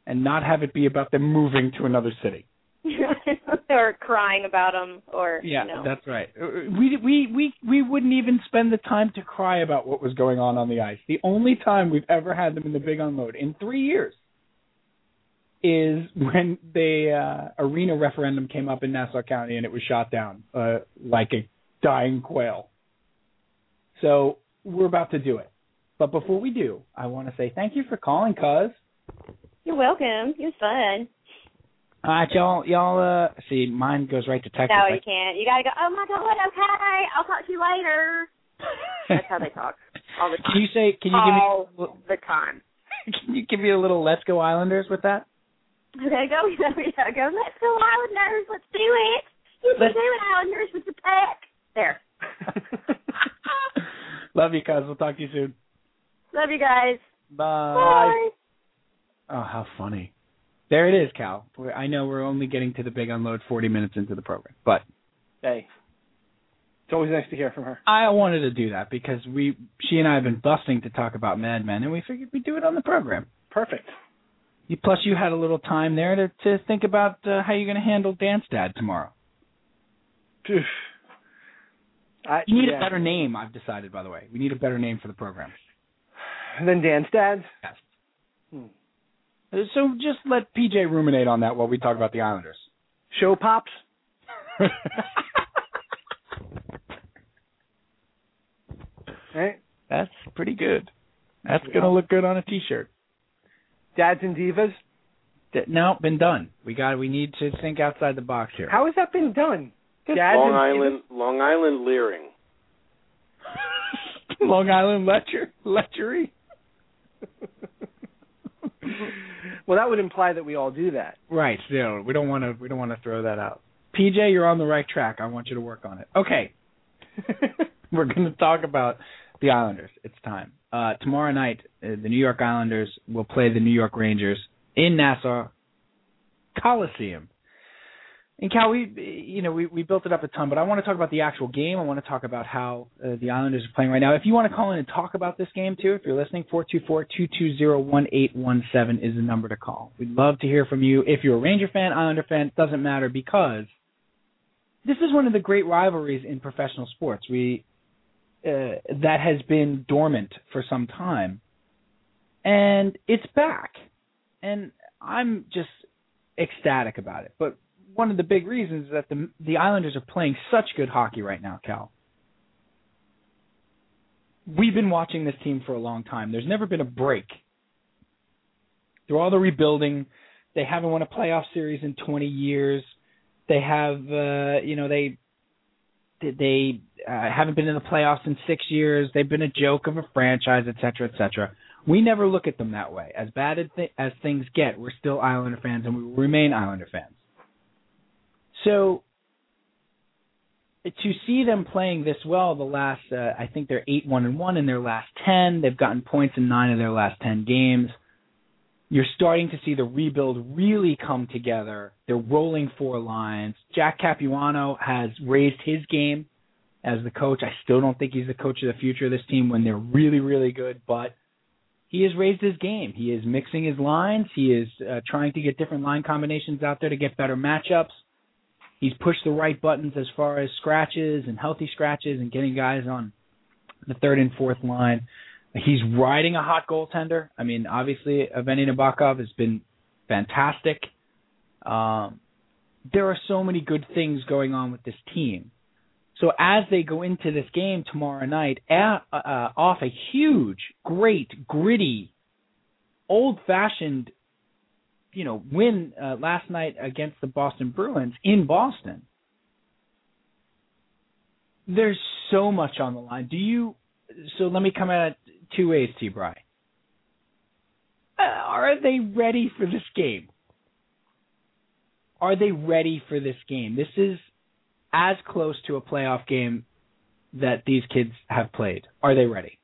and not have it be about them moving to another city. or crying about them, or Yeah, you know. that's right. Uh, We we we we wouldn't even spend the time to cry about what was going on on the ice. The only time we've ever had them in the big unload in three years is when the uh, arena referendum came up in Nassau County and it was shot down uh, like a dying quail. So we're about to do it, but before we do, I want to say thank you for calling, cuz. You're welcome. It was fun. All right, y'all, y'all. Uh, see, mine goes right to Texas. No, you can't. You gotta go. Oh my god. Okay. I'll talk to you later. That's how they talk all the time. Can you say? Can you all give me? all the time. Can you give me a little "Let's Go Islanders" with that? Okay, go, go, go, go. Let's go Islanders. Let's do it. You Let's- do it, Islanders, with your pack. There. Love you, cuz. We'll talk to you soon. Love you guys. Bye. Bye. Oh, how funny. There it is, Cal. I know we're only getting to the big unload 40 minutes into the program, but Hey. It's always nice to hear from her. I wanted to do that because we, she and I have been busting to talk about Mad Men, and we figured we'd do it on the program. Perfect. You, plus, you had a little time there to to think about uh, how you're going to handle Dance Dad tomorrow. I, You need yeah. a better name. I've decided, by the way. We need a better name for the program. Then Dance dad. Yes. Hmm. Uh, So just let PJ ruminate on that while we talk about the Islanders. Show pops. Right? That's pretty good. That's gonna look good on a T-shirt. Dads and divas. D- No, been done. We got. We need to think outside the box here. How has that been done? Dads Long and Island, Long Island leering. Long Island lecher, lectury. well, that would imply that we all do that. Right. No, we don't want to. We don't want to throw that out. PJ, you're on the right track. I want you to work on it. Okay, we're going to talk about the Islanders. It's time. Uh, tomorrow night, uh, the New York Islanders will play the New York Rangers in Nassau Coliseum. And Cal, we you know we we built it up a ton, but I want to talk about the actual game. I want to talk about how uh, the Islanders are playing right now. If you want to call in and talk about this game too, if you're listening, four two four two two zero one eight one seven is the number to call. We'd love to hear from you. If you're a Ranger fan, Islander fan, doesn't matter because this is one of the great rivalries in professional sports. We uh, that has been dormant for some time, and it's back, and I'm just ecstatic about it. But one of the big reasons is that the the Islanders are playing such good hockey right now, Cal. We've been watching this team for a long time. There's never been a break through all the rebuilding, they haven't won a playoff series in 20 years. They have, uh, you know, they they uh, haven't been in the playoffs in six years. They've been a joke of a franchise, et cetera, et cetera. We never look at them that way. As bad as, th- as things get, we're still Islander fans, and we will remain Islander fans. So to see them playing this well, the last uh, I think they're eight one and one in their last ten. They've gotten points in nine of their last ten games. You're starting to see the rebuild really come together. They're rolling four lines. Jack Capuano has raised his game as the coach. I still don't think he's the coach of the future of this team when they're really, really good, but he has raised his game. He is mixing his lines. He is uh, trying to get different line combinations out there to get better matchups. He's pushed the right buttons as far as scratches and healthy scratches and getting guys on the third and fourth line. He's riding a hot goaltender. I mean, obviously, Evgeny Nabokov has been fantastic. Um, there are so many good things going on with this team. So as they go into this game tomorrow night, at, uh, off a huge, great, gritty, old-fashioned, you know, win uh, last night against the Boston Bruins in Boston, there's so much on the line. Do you? So let me come at it two ways, T. Bry. Uh, are they ready for this game? Are they ready for this game? This is as close to a playoff game that these kids have played. Are they ready?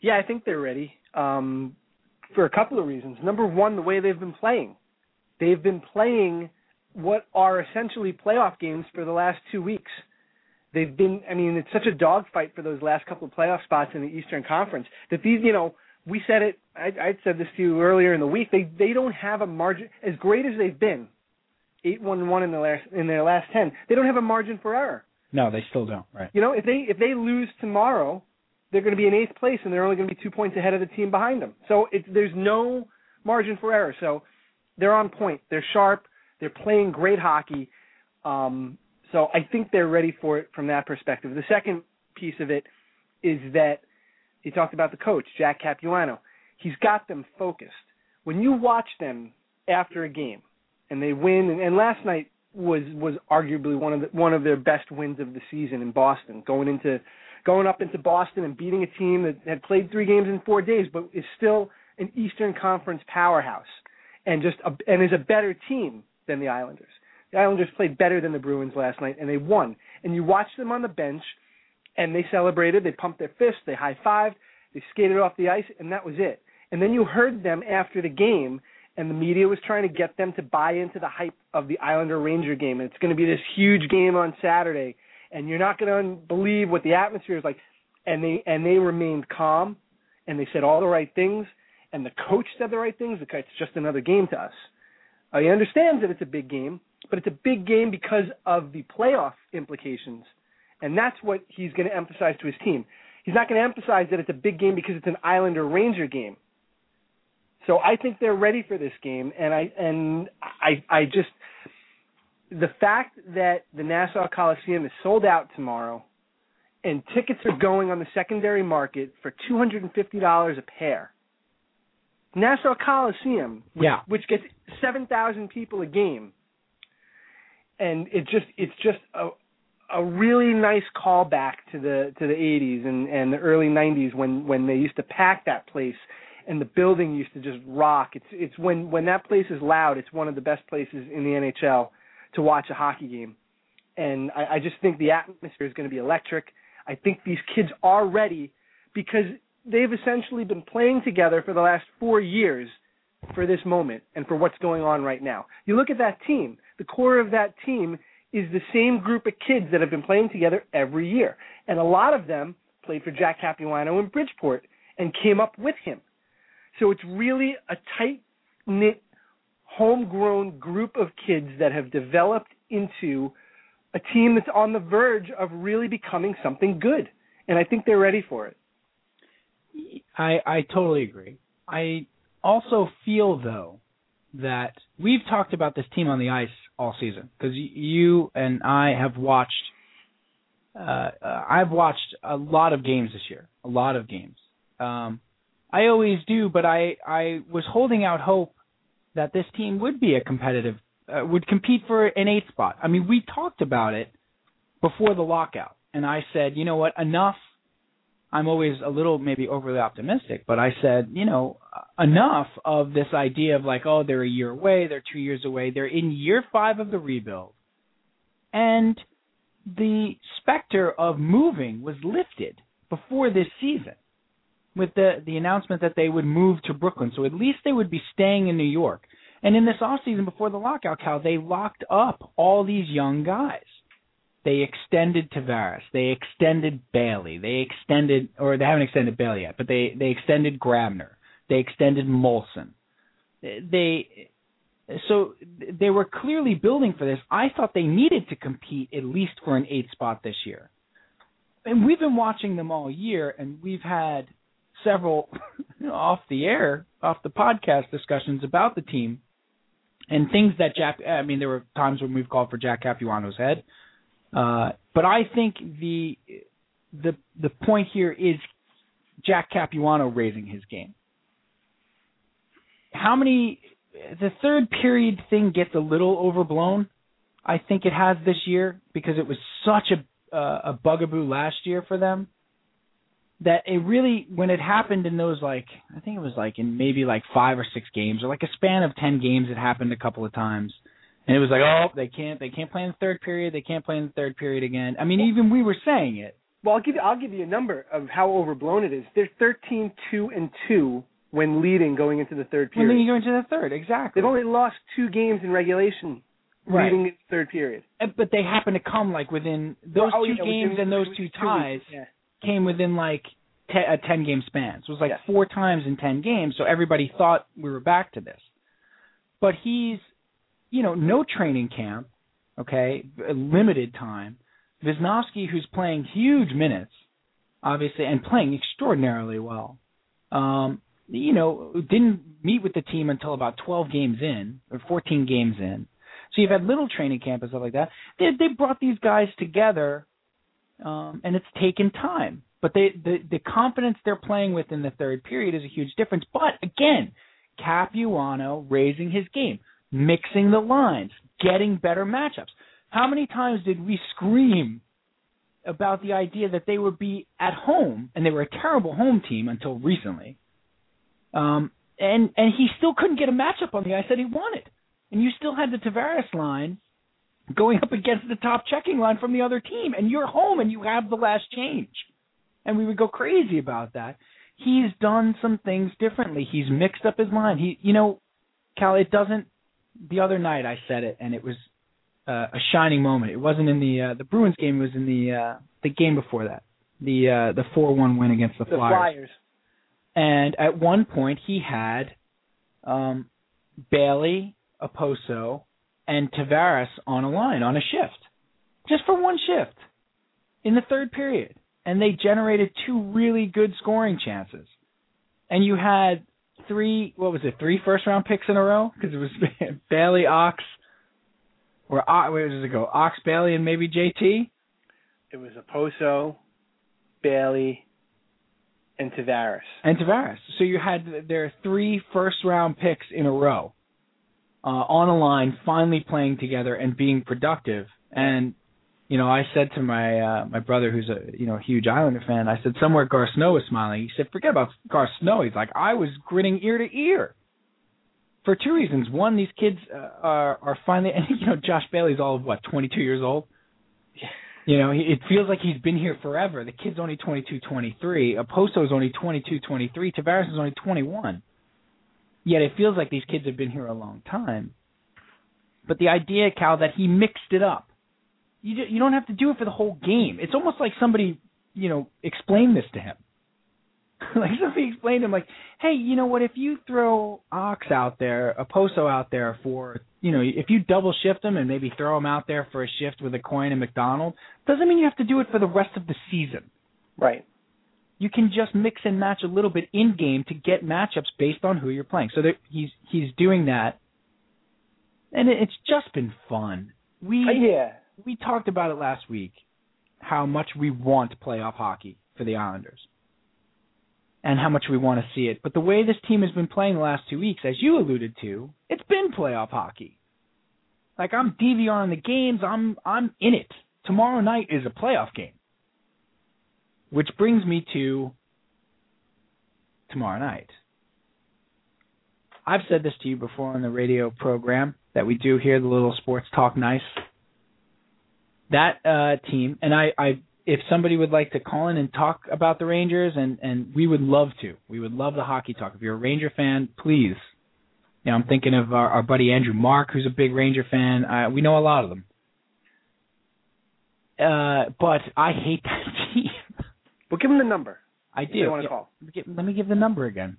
Yeah, I think they're ready um, for a couple of reasons. Number one, the way they've been playing. They've been playing what are essentially playoff games for the last two weeks. They've been, I mean, it's such a dogfight for those last couple of playoff spots in the Eastern Conference that these, you know, we said it. I, I said this to you earlier in the week. They they don't have a margin as great as they've been eight one one in the last in their last ten. They don't have a margin for error. No, they still don't. Right. You know, if they if they lose tomorrow, they're going to be in eighth place, and they're only going to be two points ahead of the team behind them. So it's there's no margin for error. So they're on point. They're sharp. They're playing great hockey. Um, so I think they're ready for it from that perspective. The second piece of it is that he talked about the coach, Jack Capuano. He's got them focused. When you watch them after a game, and they win. And, and last night was was arguably one of the, one of their best wins of the season in Boston, going into going up into Boston and beating a team that had played three games in four days, but is still an Eastern Conference powerhouse and just a, and is a better team than the Islanders. The Islanders played better than the Bruins last night, and they won. And you watched them on the bench, and they celebrated. They pumped their fists. They high fived. They skated off the ice, and that was it. And then you heard them after the game, and the media was trying to get them to buy into the hype of the Islander Ranger game. And it's going to be this huge game on Saturday, and you're not going to believe what the atmosphere is like. And they and they remained calm, and they said all the right things, and the coach said the right things. It's just another game to us. Uh, he understands that it's a big game, but it's a big game because of the playoff implications, and that's what he's going to emphasize to his team. He's not going to emphasize that it's a big game because it's an Islander Ranger game. So I think they're ready for this game, and I and I I just the fact that the Nassau Coliseum is sold out tomorrow, and tickets are going on the secondary market for two hundred and fifty dollars a pair. Nassau Coliseum, which, yeah. which gets seven thousand people a game, and it just it's just a a really nice callback to the to the 80s and and the early 90s when when they used to pack that place and the building used to just rock. It's it's when when that place is loud, it's one of the best places in the NHL to watch a hockey game. And I, I just think the atmosphere is going to be electric. I think these kids are ready because they've essentially been playing together for the last four years for this moment and for what's going on right now. You look at that team, the core of that team is the same group of kids that have been playing together every year. And a lot of them played for Jack Capuano in Bridgeport and came up with him. So it's really a tight knit, homegrown group of kids that have developed into a team that's on the verge of really becoming something good. And I think they're ready for it. I I totally agree. I also feel though that we've talked about this team on the ice all season because you and I have watched. Uh, I've watched a lot of games this year, a lot of games. Um, I always do, but I I was holding out hope that this team would be a competitive uh, would compete for an eighth spot. I mean, we talked about it before the lockout, and I said, you know what, enough. I'm always a little maybe overly optimistic, but I said, you know, enough of this idea of like, oh, they're a year away, they're two years away, they're in year five of the rebuild, and the specter of moving was lifted before this season with the the announcement that they would move to Brooklyn. So at least they would be staying in New York. And in this off season before the lockout, Cal, they locked up all these young guys. They extended Tavares. They extended Bailey. They extended, or they haven't extended Bailey yet, but they they extended Grabner. They extended Moulson. They so they were clearly building for this. I thought they needed to compete at least for an eighth spot this year. And we've been watching them all year, and we've had several off the air, off the podcast discussions about the team and things that Jack. I mean, there were times when we've called for Jack Capuano's head, uh, but I think the the the point here is Jack Capuano raising his game. How many? The third period thing gets a little overblown. I think it has this year because it was such a uh, a bugaboo last year for them that it really when it happened in those like I think it was like in maybe like five or six games or like a span of ten games it happened a couple of times. And it was like, oh, they can't, they can't play in the third period. They can't play in the third period again. I mean, even we were saying it. Well, I'll give you, I'll give you a number of how overblown it is. They're thirteen two and two when leading going into the third period. When leading going into the third, exactly. They've only lost two games in regulation right. leading the third period. But they happen to come like within those oh, two yeah, games within, and those two ties yeah. Came within like te- a ten game span. So it was like Yeah. four times in ten games. So everybody thought we were back to this. But he's, you know, no training camp, okay, limited time. Visnovsky, who's playing huge minutes, obviously, and playing extraordinarily well. Um, you know, didn't meet with the team until about 12 games in or 14 games in. So you've had little training camp and stuff like that. They they brought these guys together, um, and it's taken time. But they the the confidence they're playing with in the third period is a huge difference. But again, Capuano raising his game, mixing the lines, getting better matchups. How many times did we scream about the idea that they would be at home and they were a terrible home team until recently? Um, and and he still couldn't get a matchup on the ice that he wanted. And you still had the Tavares line going up against the top checking line from the other team, and you're home and you have the last change. And we would go crazy about that. He's done some things differently. He's mixed up his line. He, you know, Cal, it doesn't. The other night I said it, and it was uh, a shining moment. It wasn't in the uh, the Bruins game. It was in the uh, the game before that, the uh, the four one win against the, The Flyers. Flyers. And at one point, he had um, Bailey, Okposo, and Tavares on a line on a shift, just for one shift in the third period, and they generated two really good scoring chances. And you had three, what was it, three first round picks in a row because it was Bailey, Ox, or O- where does it go? Ox, Bailey, and maybe JT. It was Okposo, Bailey, and Tavares. and Tavares. So you had their three first round picks in a row uh, on a line, finally playing together and being productive. And you know, I said to my uh, my brother, who's a you know huge Islander fan, I said somewhere Garth Snow was smiling. He said, "Forget about Garth Snow." He's like, "I was grinning ear to ear." For two reasons. One, these kids uh, are are finally, and you know, Josh Bailey's all of what, 22 years old. You know, he, it feels like he's been here forever. The kid's only 22, 23. Okposo's only 22, 23. Tavares is only 21. Yet it feels like these kids have been here a long time. But the idea, Cal, that he mixed it up. You ju- you don't have to do it for the whole game. It's almost like somebody, you know, explained this to him. like somebody explained to him, like, hey, you know what? If you throw Ox out there, Okposo out there for, you know, if you double shift him and maybe throw him out there for a shift with Aucoin and McDonald, doesn't mean you have to do it for the rest of the season. Right. You can just mix and match a little bit in game to get matchups based on who you're playing. So there, he's he's doing that, and it, it's just been fun. We Uh, yeah. we talked about it last week, how much we want playoff hockey for the Islanders. and how much we want to see it. But the way this team has been playing the last two weeks, as you alluded to, it's been playoff hockey. Like I'm DVRing the games, I'm I'm in it. Tomorrow night is a playoff game. Which brings me to tomorrow night. I've said this to you before on the radio program that we do here, the little sports talk nice. That uh team and I, I if somebody would like to call in and talk about the Rangers, and and we would love to. We would love the hockey talk. If you're a Ranger fan, please. You know, I'm thinking of our, our buddy Andrew Mark, who's a big Ranger fan. Uh, we know a lot of them. Uh, but I hate that. Well, give them the number. I do. They want to call. let me give the number again.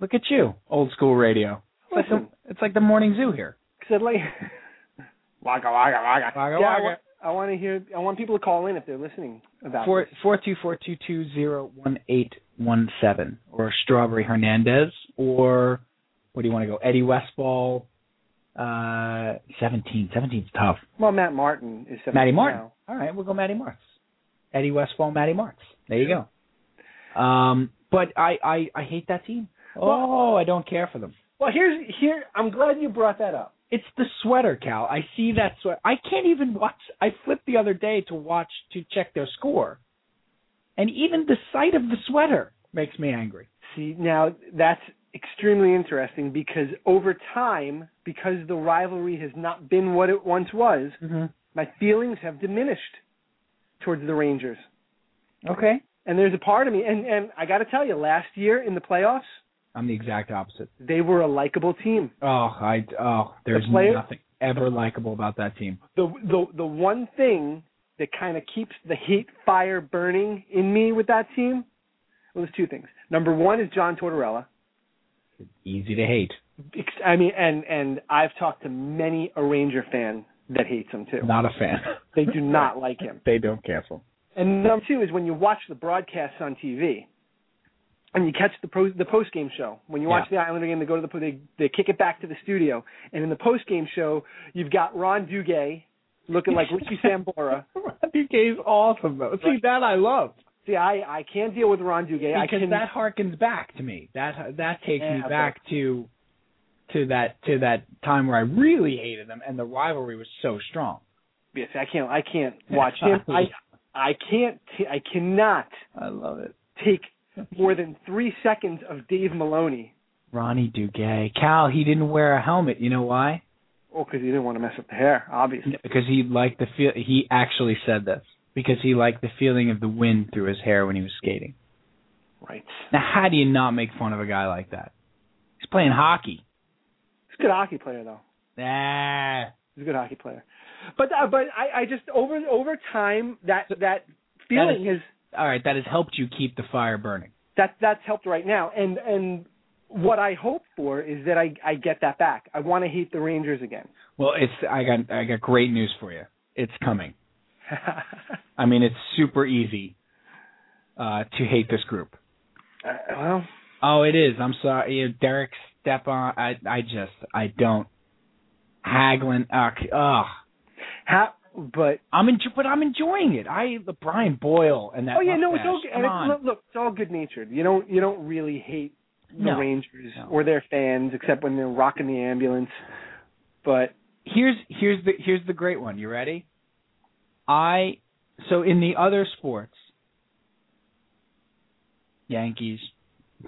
Look at you, old school radio. It's like Listen, the, it's like the morning zoo here. I said, like Waka waka waka. Wagga, yeah, I wagga. want, I want to hear. I want people to call in if they're listening about Four this. four two four two two zero one eight one seven or Strawberry Hernandez or what do you want to go? Eddie Westfall. Uh, seventeen. Seventeen's tough. Well, Matt Martin is 17 Matty Martin. now. All right, we'll go Matty Martz. Eddie Westfall, Matty Marks. There you go. Um, but I, I I hate that team. Oh, I don't care for them. Well, here's here. I'm glad you brought that up. It's the sweater, Cal. I see that sweater. I can't even watch. I flipped the other day to watch to check their score, and even the sight of the sweater makes me angry. See, now that's extremely interesting because over time, because the rivalry has not been what it once was, Mm-hmm. my feelings have diminished towards the Rangers. Okay. And there's a part of me, and and I got to tell you, last year in the playoffs, I'm the exact opposite. they were a likable team. Oh, I oh, there's player- nothing ever likable about that team. The the the one thing that kind of keeps the hate fire burning in me with that team, well, there's two things. Number one is John Tortorella. Easy to hate. I mean, and and I've talked to many a Ranger fan that hates him too. Not a fan. They do not like him. they don't cancel. And number two is when you watch the broadcasts on TV, and you catch the pro, the post game show. When you watch the Islander game, they go to the they they kick it back to the studio, and in the post game show, you've got Ron Duguay looking like Richie Sambora. Ron Duguay's awesome though. See that I love See, I I can't deal with Ron Duguay. I because can, that harkens back to me. That that takes me Yeah, back to to that to that time where I really hated them and the rivalry was so strong. yes, I can't I can't watch him. I I can't t- I cannot I love it. take more than three seconds of Dave Maloney. Ronnie Duguay. Cal, he didn't wear a helmet. You know why? Oh, because he didn't want to mess up the hair, obviously. Because he liked the feel. He actually said this because he liked the feeling of the wind through his hair when he was skating. Right. Now, how do you not make fun of a guy like that? He's playing hockey. A good hockey player, though. Nah. He's a good hockey player. But uh, but I, I just over over time that that feeling That has All right, that has helped you keep the fire burning. that that's helped right now. And and what I hope for is that I I get that back. I want to hate the Rangers again. Well, it's I got I got great news for you. It's coming. I mean, it's super easy uh, to hate this group. Uh, well, Oh, it is. I'm sorry, you Derek Stepan. I I just I don't. Hagelin. Uh, ugh. ha, but I'm enjo- but I'm enjoying it. I the Brian Boyle and that. oh yeah, no, it's mustache. all good. On. it's, look, look, it's all good natured. You don't you don't really hate the No. Rangers No. or their fans except when they're rocking the ambulance. But here's here's the here's the great one. You ready? I so in the other sports, Yankees,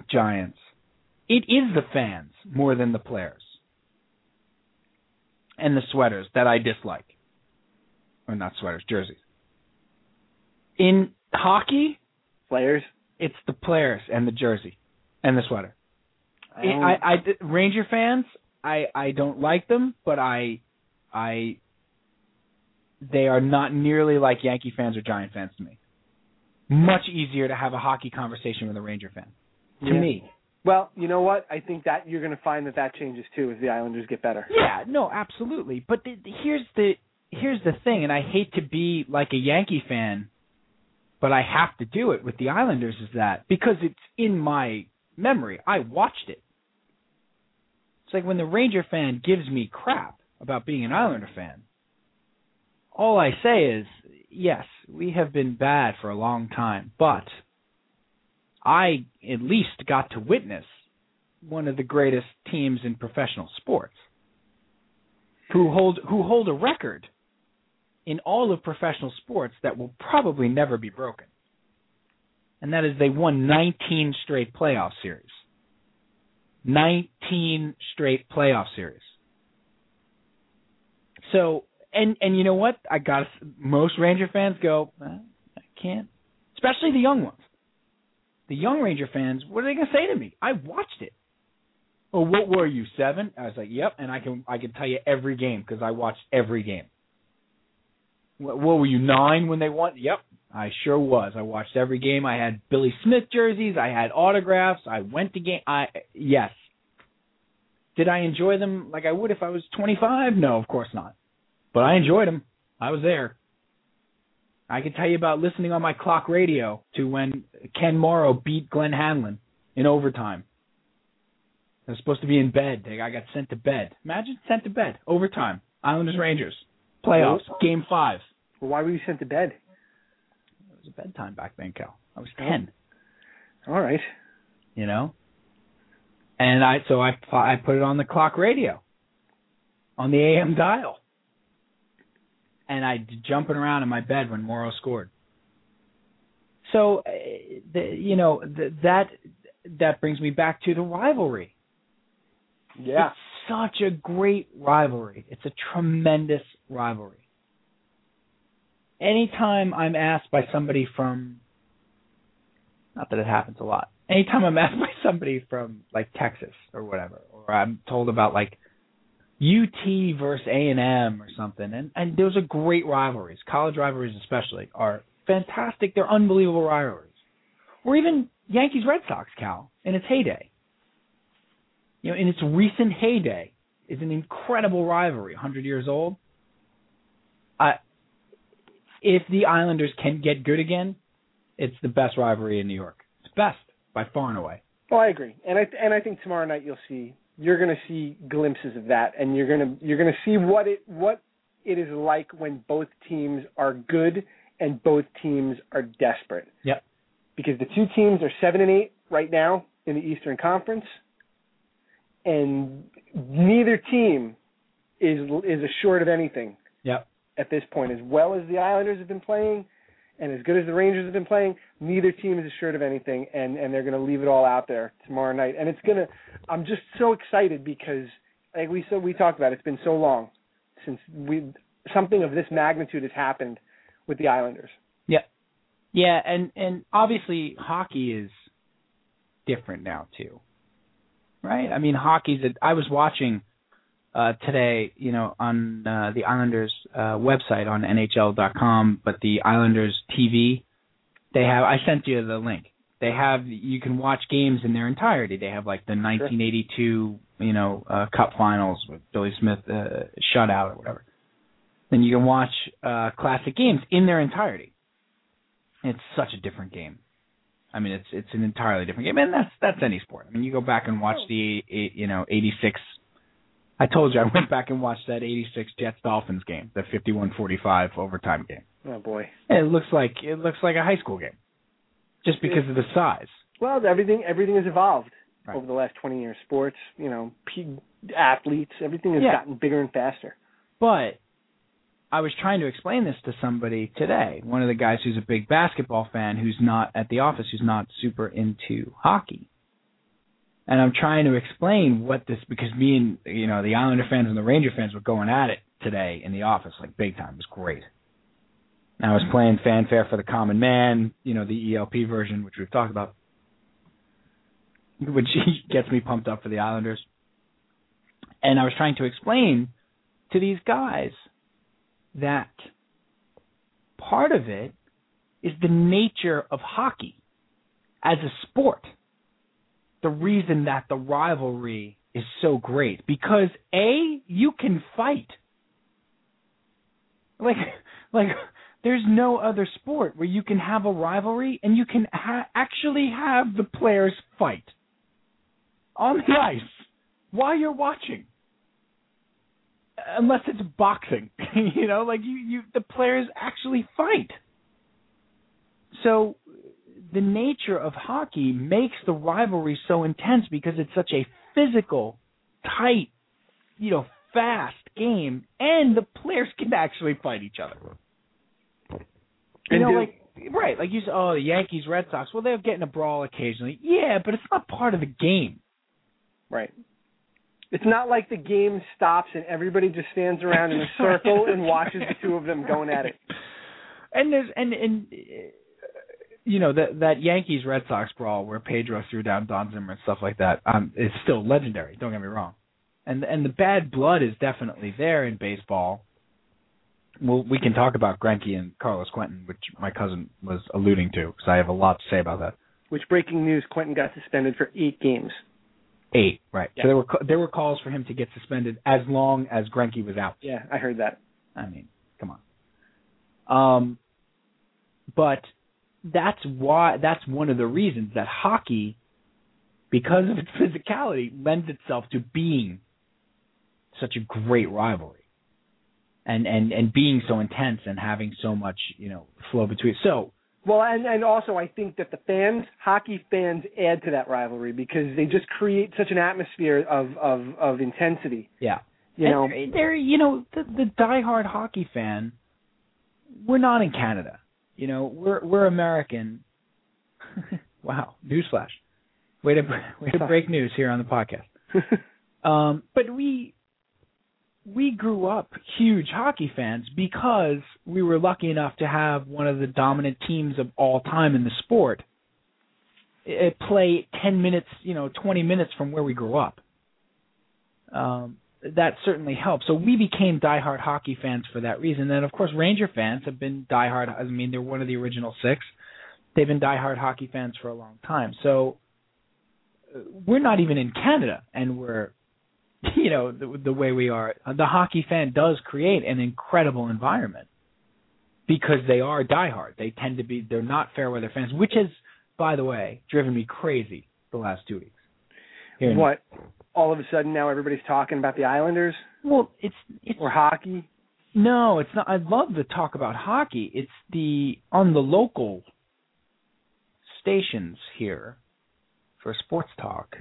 Giants, it is the fans more than the players and the sweaters that I dislike, or not sweaters, jerseys. In hockey, players, it's the players and the jersey and the sweater. I I, I, Ranger fans, I I don't like them, but I I they are not nearly like Yankee fans or Giant fans to me. Much easier to have a hockey conversation with a Ranger fan. To Yeah. me. Well, you know what? I think that you're going to find that that changes too as the Islanders get better. Yeah, no, absolutely. But the, the- here's the here's the thing, and I hate to be like a Yankee fan, but I have to do it with the Islanders. Is that because it's in my memory? I watched it. It's like when the Ranger fan gives me crap about being an Islander fan. All I say is, yes, we have been bad for a long time, but I at least got to witness one of the greatest teams in professional sports who hold who hold a record in all of professional sports that will probably never be broken. And that is they won 19 straight playoff series. 19 straight playoff series. So, and and you know what? I got most Ranger fans go, I can't, especially the young ones. The young Ranger fans, what are they going to say to me? I watched it. Oh, what were you seven? I was like, yep, and I can I can tell you every game because I watched every game. What, what were you nine when they won? Yep, I sure was. I watched every game. I had Billy Smith jerseys. I had autographs. I went to game. I yes. Did I enjoy them like I would if I was 25? No, of course not. But I enjoyed them. I was there. I can tell you about listening on my clock radio to when Ken Morrow beat Glenn Hanlon in overtime. I was supposed to be in bed. I got sent to bed. Imagine sent to bed. Overtime. Islanders Rangers. Playoffs. Game five. Well, why were you sent to bed? It was a bedtime back then, Cal. I was oh. ten. All right. You know? And I so I I put it on the clock radio. On the AM dial. And I jumping around in my bed when Morrow scored. So, uh, the, you know, the, that that brings me back to the rivalry. Yeah. It's such a great rivalry. It's a tremendous rivalry. Anytime I'm asked by somebody from, not that it happens a lot, anytime I'm asked by somebody from like Texas or whatever, or I'm told about like UT versus A and M or something, and and those are great rivalries. College rivalries especially are fantastic. They're unbelievable rivalries. Or even Yankees Red Sox, Cal, in its heyday. You know, in its recent heyday, is an incredible rivalry, 100 years old. I, if the Islanders can get good again, it's the best rivalry in New York. It's best by far and away. Well, I agree, and I and I think tomorrow night you'll see you're going to see glimpses of that, and you're going to you're going to see what it what it is like when both teams are good and both teams are desperate. Yep. Because the two teams are seven and eight right now in the Eastern Conference, and neither team is is assured of anything. Yep. At this point, as well as the Islanders have been playing, and as good as the Rangers have been playing, neither team is assured of anything, and and they're going to leave it all out there tomorrow night. And it's gonna. I'm just so excited because, like we said, we talked about, it, it's been so long since we something of this magnitude has happened with the Islanders. Yeah. Yeah, and and obviously hockey is different now too. Right? I mean hockey's a, I was watching uh today, you know, on uh the Islanders uh website on nhl.com, but the Islanders TV, they have I sent you the link. They have you can watch games in their entirety. They have like the 1982, you know, uh cup finals with Billy Smith uh shutout or whatever. Then you can watch uh classic games in their entirety. It's such a different game. I mean, it's it's an entirely different game, and that's that's any sport. I mean, you go back and watch the you know '86. I told you I went back and watched that '86 Jets Dolphins game, the 51-45 overtime game. Oh boy! And it looks like it looks like a high school game, just because of the size. Well, everything everything has evolved Right. over the last 20 years. Sports, you know, athletes, everything has Yeah. gotten bigger and faster. But I was trying to explain this to somebody today. One of the guys who's a big basketball fan who's not at the office, who's not super into hockey. And I'm trying to explain what this because me and you know the Islander fans and the Ranger fans were going at it today in the office like big time. It was great. And I was playing fanfare for the common man, you know the ELP version, which we've talked about, which gets me pumped up for the Islanders. And I was trying to explain to these guys that part of it is the nature of hockey as a sport. The reason that the rivalry is so great. Because a you can fight. Like like there's no other sport where you can have a rivalry and you can ha- actually have the players fight. On the ice while you're watching. Unless it's boxing you know like you you the players actually fight. So the nature of hockey makes the rivalry so intense because it's such a physical, tight, you know, fast game, and the players can actually fight each other. You And know, do- like right, like you said, oh, the Yankees, Red Sox. Well, they're getting a brawl occasionally. Yeah, but it's not part of the game. Right. It's not like the game stops and everybody just stands around in a circle and watches the two of them going at it. And there's and and you know that that Yankees Red Sox brawl where Pedro threw down Don Zimmer and stuff like that um is still legendary. Don't get me wrong, and and the bad blood is definitely there in baseball. Well, we can talk about Greinke and Carlos Quentin, which my cousin was alluding to, because I have a lot to say about that. Which breaking news? Quentin got suspended for eight games. Eight, right? Yeah. So there were there were calls for him to get suspended as long as Greinke was out. Yeah, I heard that. I mean, come on. Um, but that's why that's one of the reasons that hockey, because of its physicality, lends itself to being such a great rivalry, and and and being so intense and having so much you know flow between. So Well, and and also I think that the fans, hockey fans, add to that rivalry because they just create such an atmosphere of of of intensity. yeah, You And know, they're, they're you know the the diehard hockey fan. We're not in Canada. You know, we're we're American. wow, newsflash! Way to way to break news here on the podcast. Um, but we we grew up huge hockey fans because we were lucky enough to have one of the dominant teams of all time in the sport play 10 minutes, you know, 20 minutes from where we grew up. Um, that certainly helped. So we became diehard hockey fans for that reason. And of course, Ranger fans have been diehard. I mean, they're one of the original six. They've been diehard hockey fans for a long time. So uh, we're not even in Canada, and we're, you know, the, the way we are. The hockey fan does create an incredible environment because they are diehard. They tend to be. They're not fair weather fans, which has, by the way, driven me crazy the last two weeks. What? All of a sudden now everybody's talking about the Islanders Well, it's it's or hockey. No, it's not. I'd love to talk about hockey. It's the on the local stations here for sports talk.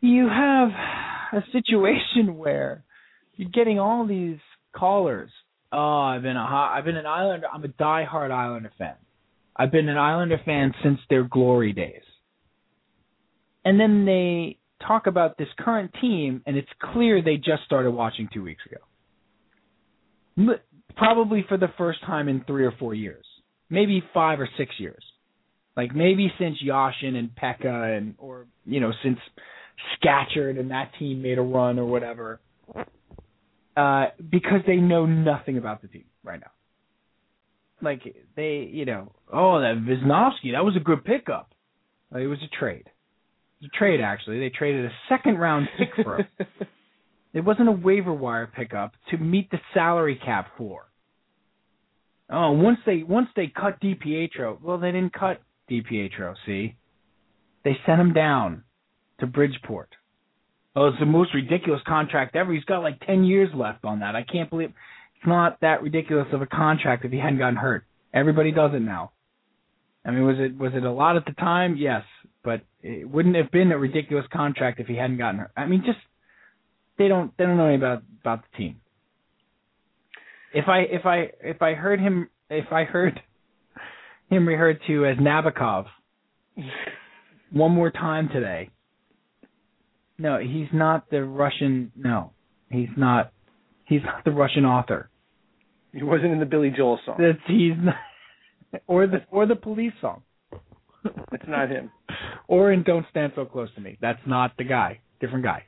You have a situation where you're getting all these callers. Oh, I've been a I've been an Islander. I'm a diehard Islander fan. I've been an Islander fan since their glory days. And then they talk about this current team, and it's clear they just started watching two weeks ago probably for the first time in three or four years, maybe five or six years, like maybe since Yashin and Peca and or you know since Scatchard and that team made a run or whatever, uh, because they know nothing about the team right now. Like they, you know, oh that Visnovsky, that was a good pickup. Uh, It was a trade. Trade actually. They traded a second round pick for him. It wasn't a waiver wire pickup to meet the salary cap floor. Oh, once they once they cut DiPietro, well, they didn't cut DiPietro. See, they sent him down to Bridgeport. Oh, it's the most ridiculous contract ever. He's got like ten years left on that. I can't believe it's not that ridiculous of a contract if he hadn't gotten hurt. Everybody does it now. I mean, was it was it a lot at the time? Yes, but it wouldn't have been a ridiculous contract if he hadn't gotten hurt. I mean, just they don't they don't know anything about about the team. If I if I if I heard him if I heard him referred to as Nabokov one more time today. No, he's not the Russian. No, he's not. He's not the Russian author. He wasn't in the Billy Joel song. That's he's not, or the or the police song, It's not him. Or in Don't Stand So Close to Me. That's not the guy. Different guy.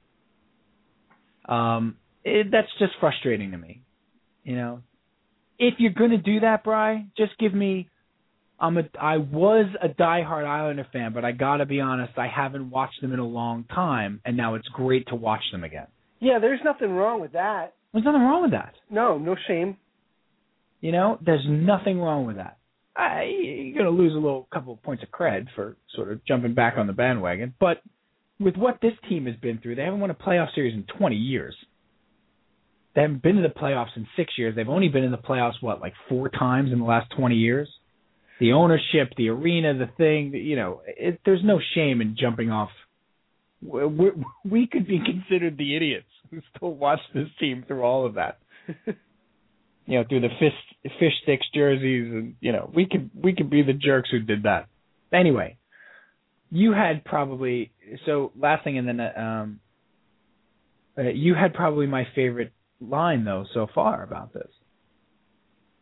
Um, it, that's just frustrating to me. You know, if you're gonna do that, Bry, just give me. I'm a. I was a diehard Islander fan, but I gotta be honest. I haven't watched them in a long time, and now it's great to watch them again. Yeah, there's nothing wrong with that. There's nothing wrong with that. No, no shame. You know, there's nothing wrong with that. I, you're going to lose a little couple of points of cred for sort of jumping back on the bandwagon, but with what this team has been through, they haven't won a playoff series in 20 years. They haven't been to the playoffs in six years. They've only been in the playoffs what, like four times in the last 20 years. the ownership, the arena, the thing. You know, it, there's no shame in jumping off. We, we could be considered the idiots who still watch this team through all of that. you know, through the fish fish sticks jerseys, and you know, we could we could be the jerks who did that. Anyway, you had probably so last thing, and then uh, um, uh, you had probably my favorite line though so far about this,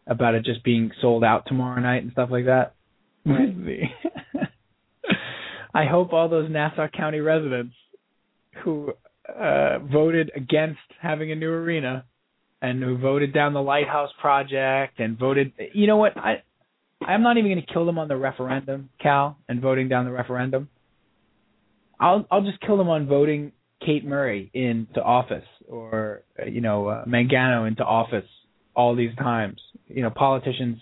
about it just being sold out tomorrow night and stuff like that. I hope all those Nassau County residents who uh, voted against having a new arena and who voted down the lighthouse project and voted you know what i i'm not even going to kill them on the referendum cal and voting down the referendum i'll i'll just kill them on voting kate murray into office or you know uh, mangano into office all these times you know politicians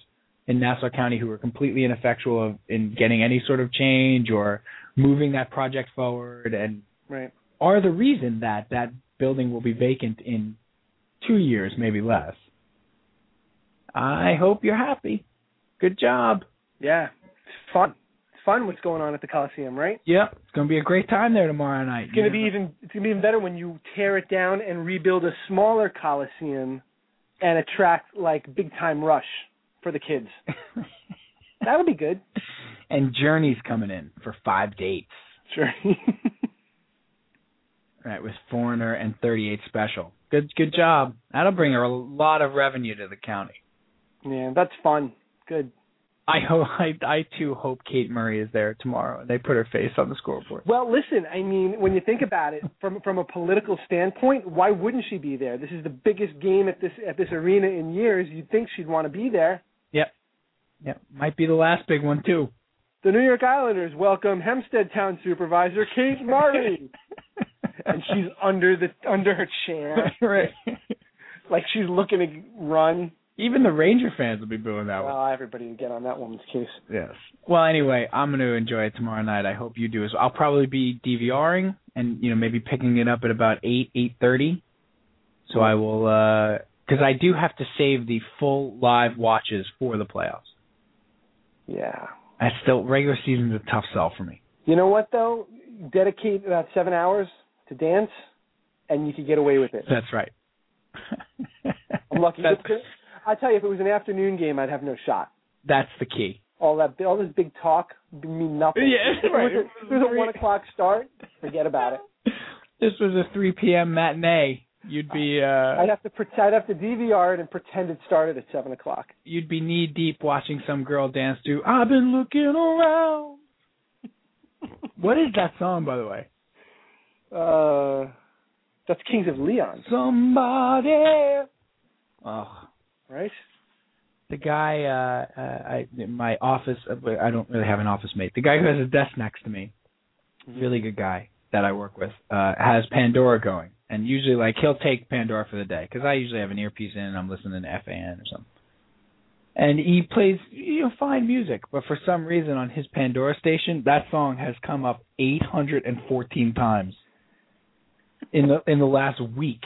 in nassau county who were completely ineffectual of, in getting any sort of change or moving that project forward and Right. are the reason that that building will be vacant in two years, maybe less. I hope you're happy. Good job. Yeah. It's fun. It's fun what's going on at the Coliseum, right? Yep, it's gonna be a great time there tomorrow night. It's gonna be even it's gonna be even better when you tear it down and rebuild a smaller Coliseum and attract like big time rush for the kids. that would be good. and Journey's coming in for five dates. Sure. Right, with Foreigner and 38 Special. Good, good job. That'll bring her a lot of revenue to the county. yeah, that's fun. Good. I hope, I, I too hope Kate Murray is there tomorrow. They put her face on the scoreboard. Well, listen, I mean, when you think about it from from a political standpoint, why wouldn't she be there? This is the biggest game at this at this arena in years. You'd think she'd want to be there. Yep, yep. Might be the last big one too. The New York Islanders welcome Hempstead Town Supervisor Kate Murray, and she's under the under her chair, right. like she's looking to run. Even the Ranger fans will be booing that one. Well, everybody would get on that woman's case. Yes. Well, anyway, I'm going to enjoy it tomorrow night. I hope you do as well. I'll probably be DVRing and you know maybe picking it up at about eight eight thirty. So I will uh, because I do have to save the full live watches for the playoffs. Yeah. I still regular season's a tough sell for me. You know what though? Dedicate about seven hours to dance, and you could get away with it. That's right. I'm lucky. I tell you, if it was an afternoon game, I'd have no shot. that's the key. All that, all this big talk mean nothing. Yeah, if it right. was a, it was a one o'clock start, forget about it. This was a 3 p.m. matinee. You'd be uh I'd have to pre- I'd have to DVR it and pretend it started at seven o'clock. you'd be knee deep watching some girl dance to I've been looking around. what is that song by the way? Uh, that's Kings of Leon, Somebody. Oh, right? the guy uh, uh I in my office uh, I don't really have an office mate. The guy who has a desk next to me, really good guy that I work with, uh has Pandora going. And usually like he'll take Pandora for the day cuz I usually have an earpiece in and I'm listening to FAN or something. And he plays you know fine music, but for some reason on his Pandora station that song has come up 814 times in the in the last week.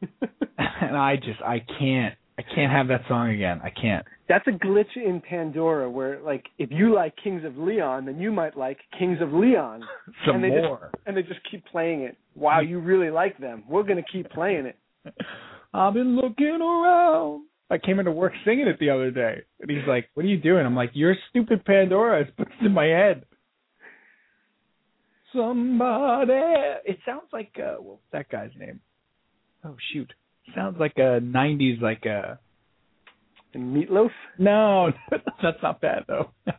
and I just I can't I can't have that song again. I can't. That's a glitch in Pandora where, like, if you like Kings of Leon, then you might like Kings of Leon, Some and they more. just and they just keep playing it. Wow, you really like them. We're gonna keep playing it. I've been looking around. I came into work singing it the other day, and he's like, "What are you doing?" I'm like, "Your stupid Pandora is put in my head." Somebody. It sounds like uh, what's that guy's name? Oh shoot, sounds like a '90s like a. And Meatloaf. No, that's not bad though.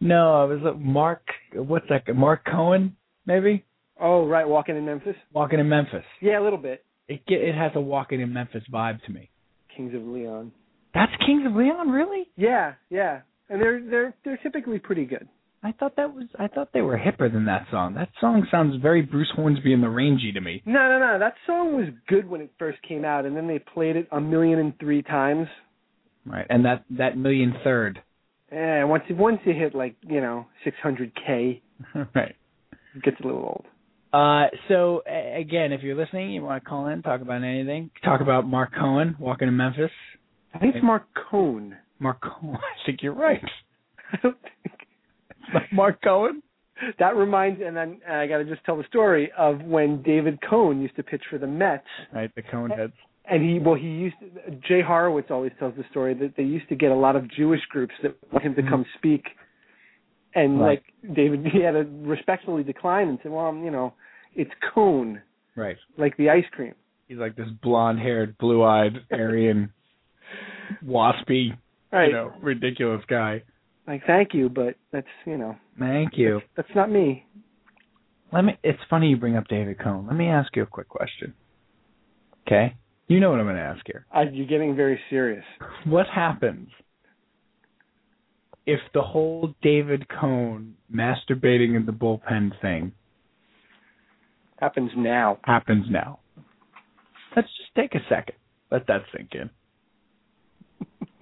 no, it was uh, Mark. What's that? Mark Cohen, maybe. Oh, right, Walking in Memphis. Walking in Memphis. Yeah, a little bit. It get, it has a Walking in Memphis vibe to me. Kings of Leon. That's Kings of Leon, really? Yeah, yeah, and they're they're they're typically pretty good. I thought that was I thought they were hipper than that song. That song sounds very Bruce Hornsby and the Range to me. No, no, no. That song was good when it first came out, and then they played it a million and three times. Right. And that that million third. Eh, once you once you hit like you know 600k, right. it gets a little old. Uh so a- again, if you're listening, you want to call in, talk about anything, talk about Mark Cohen walking in Memphis. I think it's Marc Cohn. Mark Cohen. I think you're right. I don't think It's not Mark Cone. that reminds. And then uh, I got to just tell the story of when David Cone used to pitch for the Mets. Right, the Cohen heads. and he well he used to, Jay Horowitz always tells the story that they used to get a lot of Jewish groups that want him to come speak, and Right. like David he had to respectfully decline and say, well you know it's cone Right. like the ice cream. He's like this blonde-haired, blue-eyed, Aryan, waspy, Right. you know, ridiculous guy. Like thank you, but that's you know Thank you. that's not me. Let me. It's funny you bring up David Cone. Let me ask you a quick question. Okay. You know what I'm going to ask here. I, you're getting very serious. What happens if the whole David Cone masturbating in the bullpen thing Happens now. happens now? Let's just take a second. Let that sink in.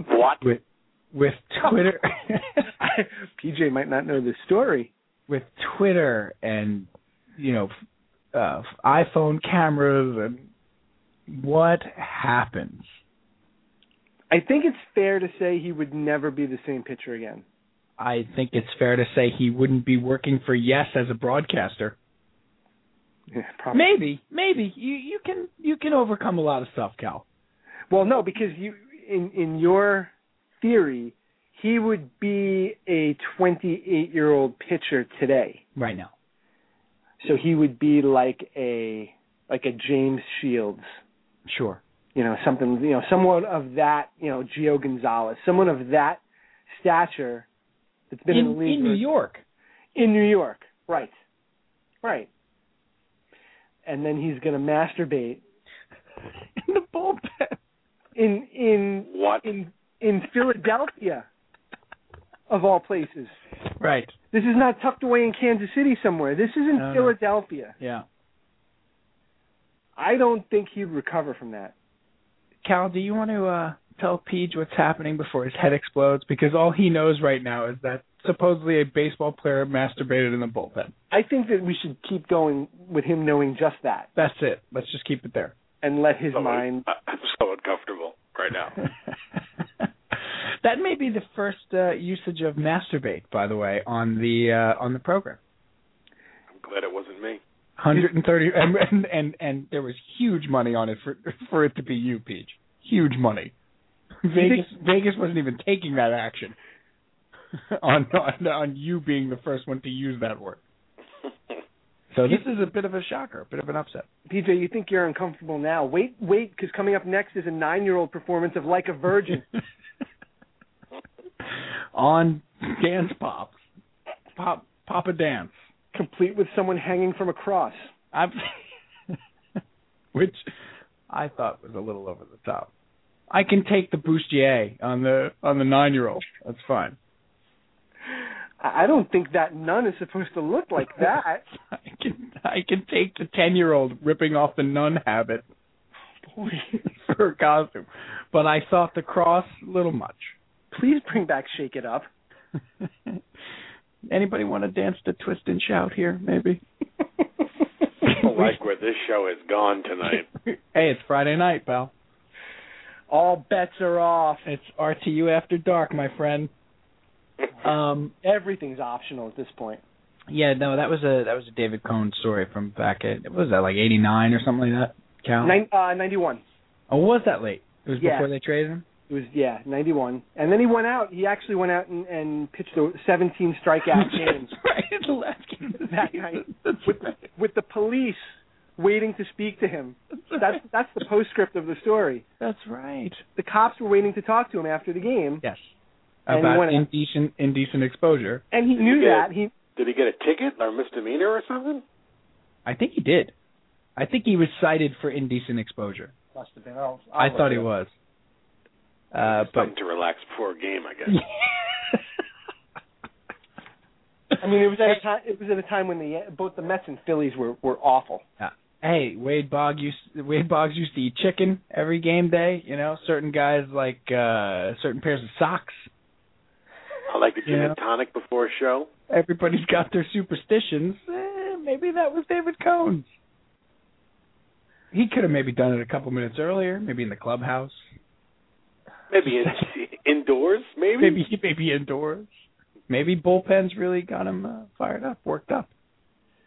What? With with Twitter PJ might not know this story. with Twitter and you know uh, iPhone cameras and what happens? I think it's fair to say he would never be the same pitcher again. I think it's fair to say he wouldn't be working for Yes as a broadcaster. Yeah. Maybe, maybe you you can you can overcome a lot of stuff, Cal. Well, no, because you in in your theory, he would be a 28 year old pitcher today. Right now. So he would be like a like a James Shields, Sure. you know, something, you know, someone of that, you know, Gio Gonzalez, someone of that stature that's been in, In, the league in New York. in New York, right, right. And then he's going to masturbate In the bullpen. in in What? in in Philadelphia, of all places. Right. This is not tucked away in Kansas City somewhere. This is in No, no. Philadelphia. Yeah. I don't think he'd recover from that. Cal, do you want to uh tell Peach what's happening before his head explodes? Because all he knows right now is that supposedly a baseball player masturbated in the bullpen. I think that we should keep going with him knowing just that That's it. Let's just keep it there. and let his So- mind. I- I'm so uncomfortable right now. that may be the first uh, usage of masturbate, by the way, on the uh, on the program. I'm glad it wasn't me. 130 and, and and and there was huge money on it for for it to be you, Peach. Huge money. Vegas Vegas wasn't even taking that action on, on on you being the first one to use that word. So this is a bit of a shocker, a bit of an upset. PJ, you think you're uncomfortable now? Wait, wait, because coming up next is a nine-year-old performance of "Like a Virgin." on Dance Pops, Pop Papa Dance. complete with someone hanging from a cross. I'm, which I thought was a little over the top. I can take the bustier on the on the nine year old. That's fine. I I don't think that nun is supposed to look like that. I can I can take the ten year old ripping off the nun habit Boy, for a costume, but I thought the cross a little much. please bring back "Shake It Up." Anybody want to dance to twist and shout here? Maybe. I like where this show has gone tonight. hey, it's Friday night, pal. All bets are off. It's RTU after dark, my friend. Um, Everything's optional at this point. Yeah, no, that was a that was a David Cone story from back at what was that like eighty nine or something like that? Cal? Nine, uh, 91. Oh, was that late? It was Yeah. before they traded him. It was yeah, 91. And then he went out. He actually went out and, and pitched a 17 strikeout game right. The last game of the that night That's with right. with the police waiting to speak to him. That's that's the postscript of the story. That's right. The cops were waiting to talk to him after the game, Yes. And he About went indecent indecent exposure. and he knew Yeah. that. He Did he get a ticket or misdemeanor or something? I think he did. I think he was cited for indecent exposure. Must have been. I'll, i I'll thought he it up. was. Uh, but Something to relax before a game, I guess. I mean, it was at a time. It was at a time when the both the Mets and Phillies were were awful. Yeah. hey, Wade Boggs used Wade Boggs used to eat chicken every game day. You know, certain guys like uh certain pairs of socks. I like a gin Yeah. and tonic before a show. Everybody's got their superstitions. Eh, maybe that was David Cone's. He could have maybe done it a couple minutes earlier, maybe in the clubhouse. Maybe in Indoors, maybe. Maybe maybe indoors. Maybe bullpens really got him uh, fired up, worked up.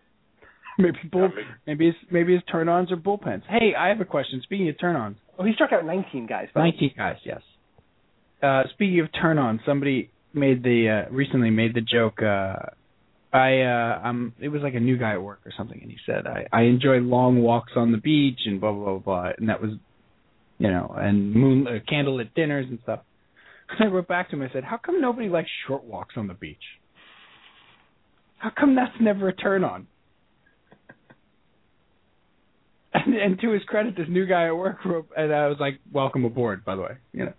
Maybe bull, maybe his maybe his turn-ons are bullpens. Hey, I have a question. Speaking of turn-ons, Oh, he struck out 19 guys. by the way. 19 guys, yes. Uh, speaking of turn-ons, somebody made the uh, recently made the joke. Uh, I uh, um, it was like a new guy at work or something, and he said I I enjoy long walks on the beach and blah blah blah, blah and that was, you know, and moon uh, candlelit dinners and stuff. I wrote back to him. I said, "How come nobody likes short walks on the beach? How come that's never a turn on?" And, and to his credit, this new guy at work wrote, and I was like, "Welcome aboard," by the way, you know.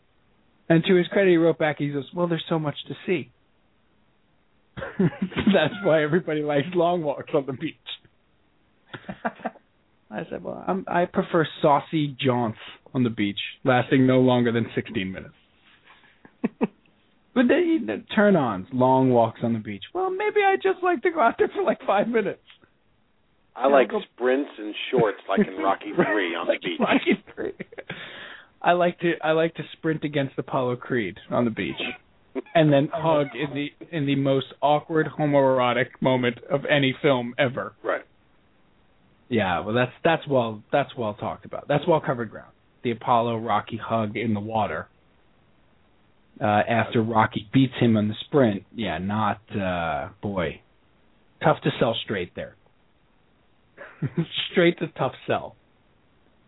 And to his credit, he wrote back, he goes, "Well, there's so much to see." That's why everybody likes long walks on the beach. I said, "Well, I'm, I prefer saucy jaunts on the beach, lasting no longer than 16 minutes." but then you know, turn-ons, long walks on the beach. Well, maybe I just like to go out there for like five minutes. I like sprints and shorts, like in Rocky Three on the beach. Rocky Three. I like to I like to sprint against Apollo Creed on the beach, and then hug in the in the most awkward homoerotic moment of any film ever. Right. Yeah, well that's that's well that's well talked about. That's well covered ground. The Apollo Rocky hug in the water. Uh after Rocky beats him on the sprint. Yeah, not uh boy. Tough to sell straight there. straight to tough sell.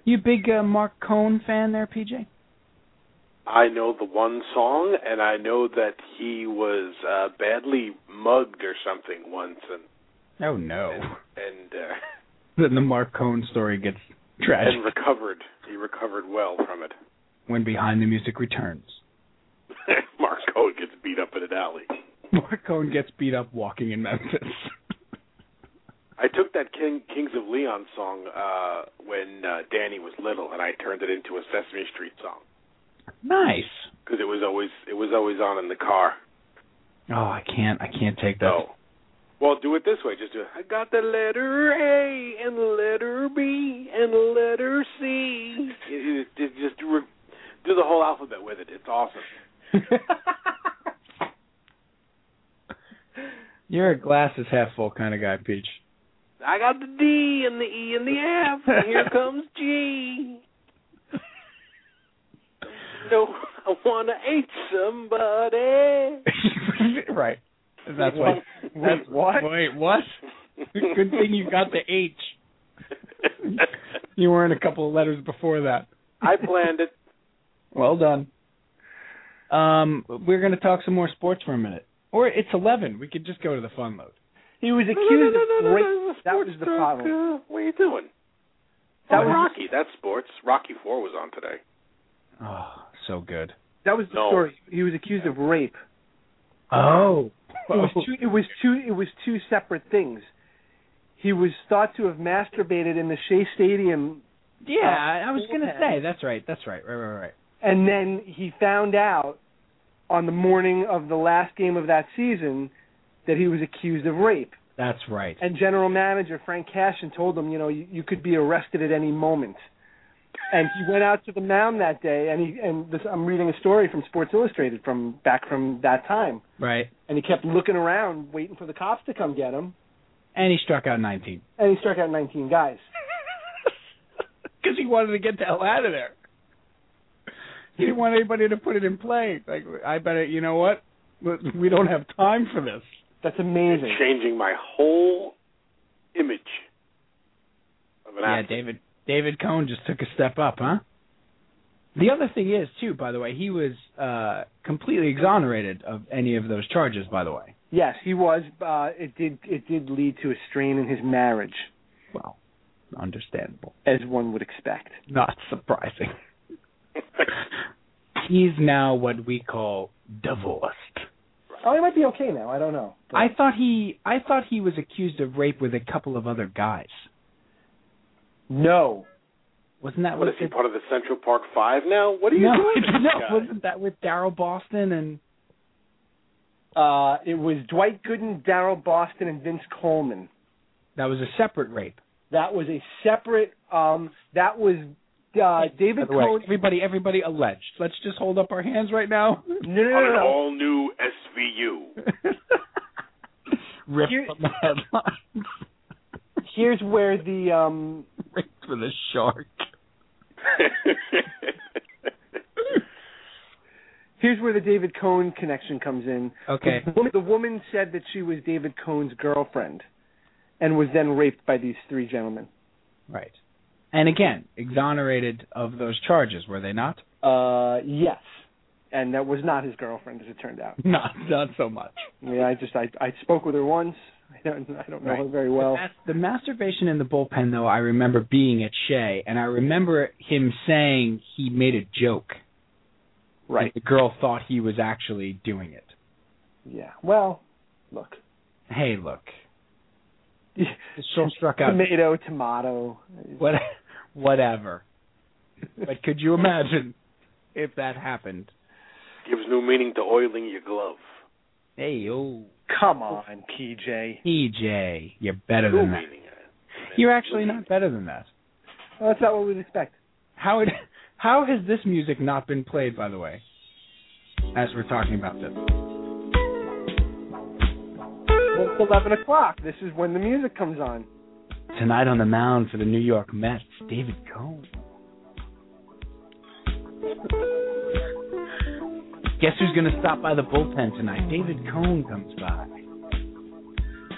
You big uh, Marc Cohn fan there, PJ? I know the one song, and I know that he was uh, badly mugged or something once, and Oh no. and uh, Then the Marc Cohn story gets tragic and recovered. He recovered well from it. when Behind the Music returns. Marc Cohn gets beat up in an alley. Marc Cohn gets beat up walking in Memphis. I took that King, Kings of Leon song uh, when uh, Danny was little, and I turned it into a Sesame Street song nice. because it was always it was always on in the car. Oh, I can't I can't take that. Oh. Well, do it this way. Just do. it. I got the letter A and the letter B and the letter C. Just do, do the whole alphabet with it. It's awesome. You're a glasses half full kind of guy, Peach. I got the D and the E and the F. And here comes G. No, I wanna hate somebody. right. That's why. Wait, That's what? Wait, what? Good thing you got the H. You weren't a couple of letters before that. I planned it. Well done. Um, we're going to talk some more sports for a minute. Or it's 11. We could just go to the fun load. He was accused of rape. That was the problem. Uh, what are you doing? That oh, was- Rocky. That's sports. Rocky Four was on today. Oh, so good. That was the No. story. He was accused of rape. Oh. It was two. It was two. It was two separate things. He was thought to have masturbated in the Shea Stadium, Yeah, I was going to say. That's right. That's right. Right, right, right. and then he found out on the morning of the last game of that season that he was accused of rape. That's right. And general manager Frank Cashen told him, you know, you, you could be arrested at any moment. And he went out to the mound that day, and he and this, I'm reading a story from Sports Illustrated from back from that time, Right. and he kept looking around, waiting for the cops to come get him, And he struck out 19. and he struck out 19 guys. Because he wanted to get the hell out of there. He didn't want anybody to put it in play. Like, I better, you know what? We don't have time for this. That's amazing. Changing my whole image of an Yeah, athlete. David David Cone just took a step up, huh? The other thing is, too, by the way, he was uh completely exonerated of any of those charges, by the way. Yes, he was. Uh, it did. It did lead to a strain in his marriage, Well, understandable. as one would expect. Not surprising. He's now what we call divorced. Oh, he might be okay now. I don't know. But- I thought he I thought he was accused of rape with a couple of other guys. no. Wasn't that What what is he part of the Central Park Five now? What are you no, doing? no, guy? wasn't that with Daryl Boston and Uh, it was Dwight Gooden, Daryl Boston, and Vince Coleman. that was a separate rape. That was a separate. Um, that was uh, David By the way, Cone. everybody, everybody alleged. Let's just hold up our hands right now. No, no, On no, an no. all new SVU. Rip Here- from the headlines. Here's where the um Ripped for the shark. here's where the David Cone connection comes in. Okay. The woman, the woman said that she was David Cone's girlfriend, and was then raped by these three gentlemen. Right. And again, exonerated of those charges, were they not? Uh, yes, and that was not his girlfriend, as it turned out. Not, not so much. Yeah, I just I I spoke with her once. I don't I don't know Right. her very well. The masturbation in the bullpen, though, I remember being at Shea, and I remember him saying he made a joke. Right. The girl thought he was actually doing it. Yeah. Well, look. Hey, look. The show struck out. Tomato, tomato. What, whatever. But could you imagine if that happened? Gives new meaning to oiling your glove. Hey, oh, Come on, PJ. EJ, you're better New than that. meaning. You're actually not better than that. Well, that's not what we'd expect. How it, how has this music not been played, by the way? As we're talking about this. Well, it's eleven o'clock. This is when the music comes on. Tonight on the mound for the New York Mets, David Cone. Guess who's going to stop by the bullpen tonight? David Cone comes by.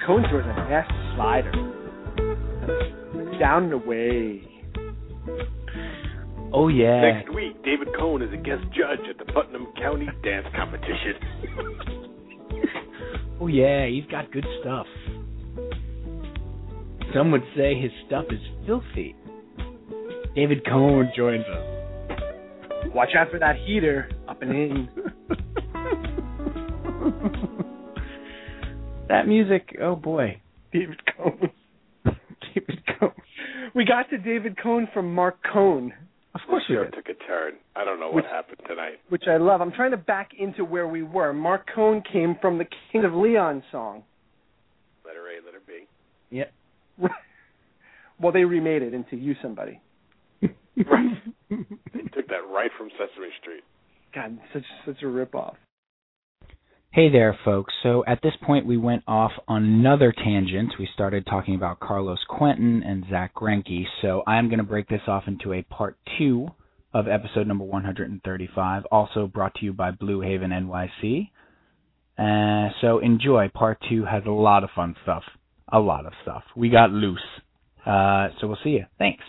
Cone throws a nasty slider. Down and away. Oh yeah. Next week, David Cone is a guest judge at the Putnam County Dance Competition. Oh yeah, he's got good stuff. Some would say his stuff is filthy. David Cone joins us. Watch out for that heater up and in. that music, oh boy. David Cone. David Cone. We got to David Cone from Marc Cohn, Of course we Show did. took a turn. I don't know what Which- happened tonight. which I love. I'm trying to back into where we were. Marc Cohn came from the King of Leon song. Letter A, letter B. Yep. well, they remade it into Use Somebody. Right. They took that right from Sesame Street. God, such such a rip off. Hey there, folks. So at this point, we went off on another tangent. We started talking about Carlos Quentin and Zack Greinke. So I'm going to break this off into a part two of episode number 135, also brought to you by Blue Haven NYC. Uh, so enjoy. Part two has a lot of fun stuff. A lot of stuff. We got loose. Uh, so we'll see you. Thanks.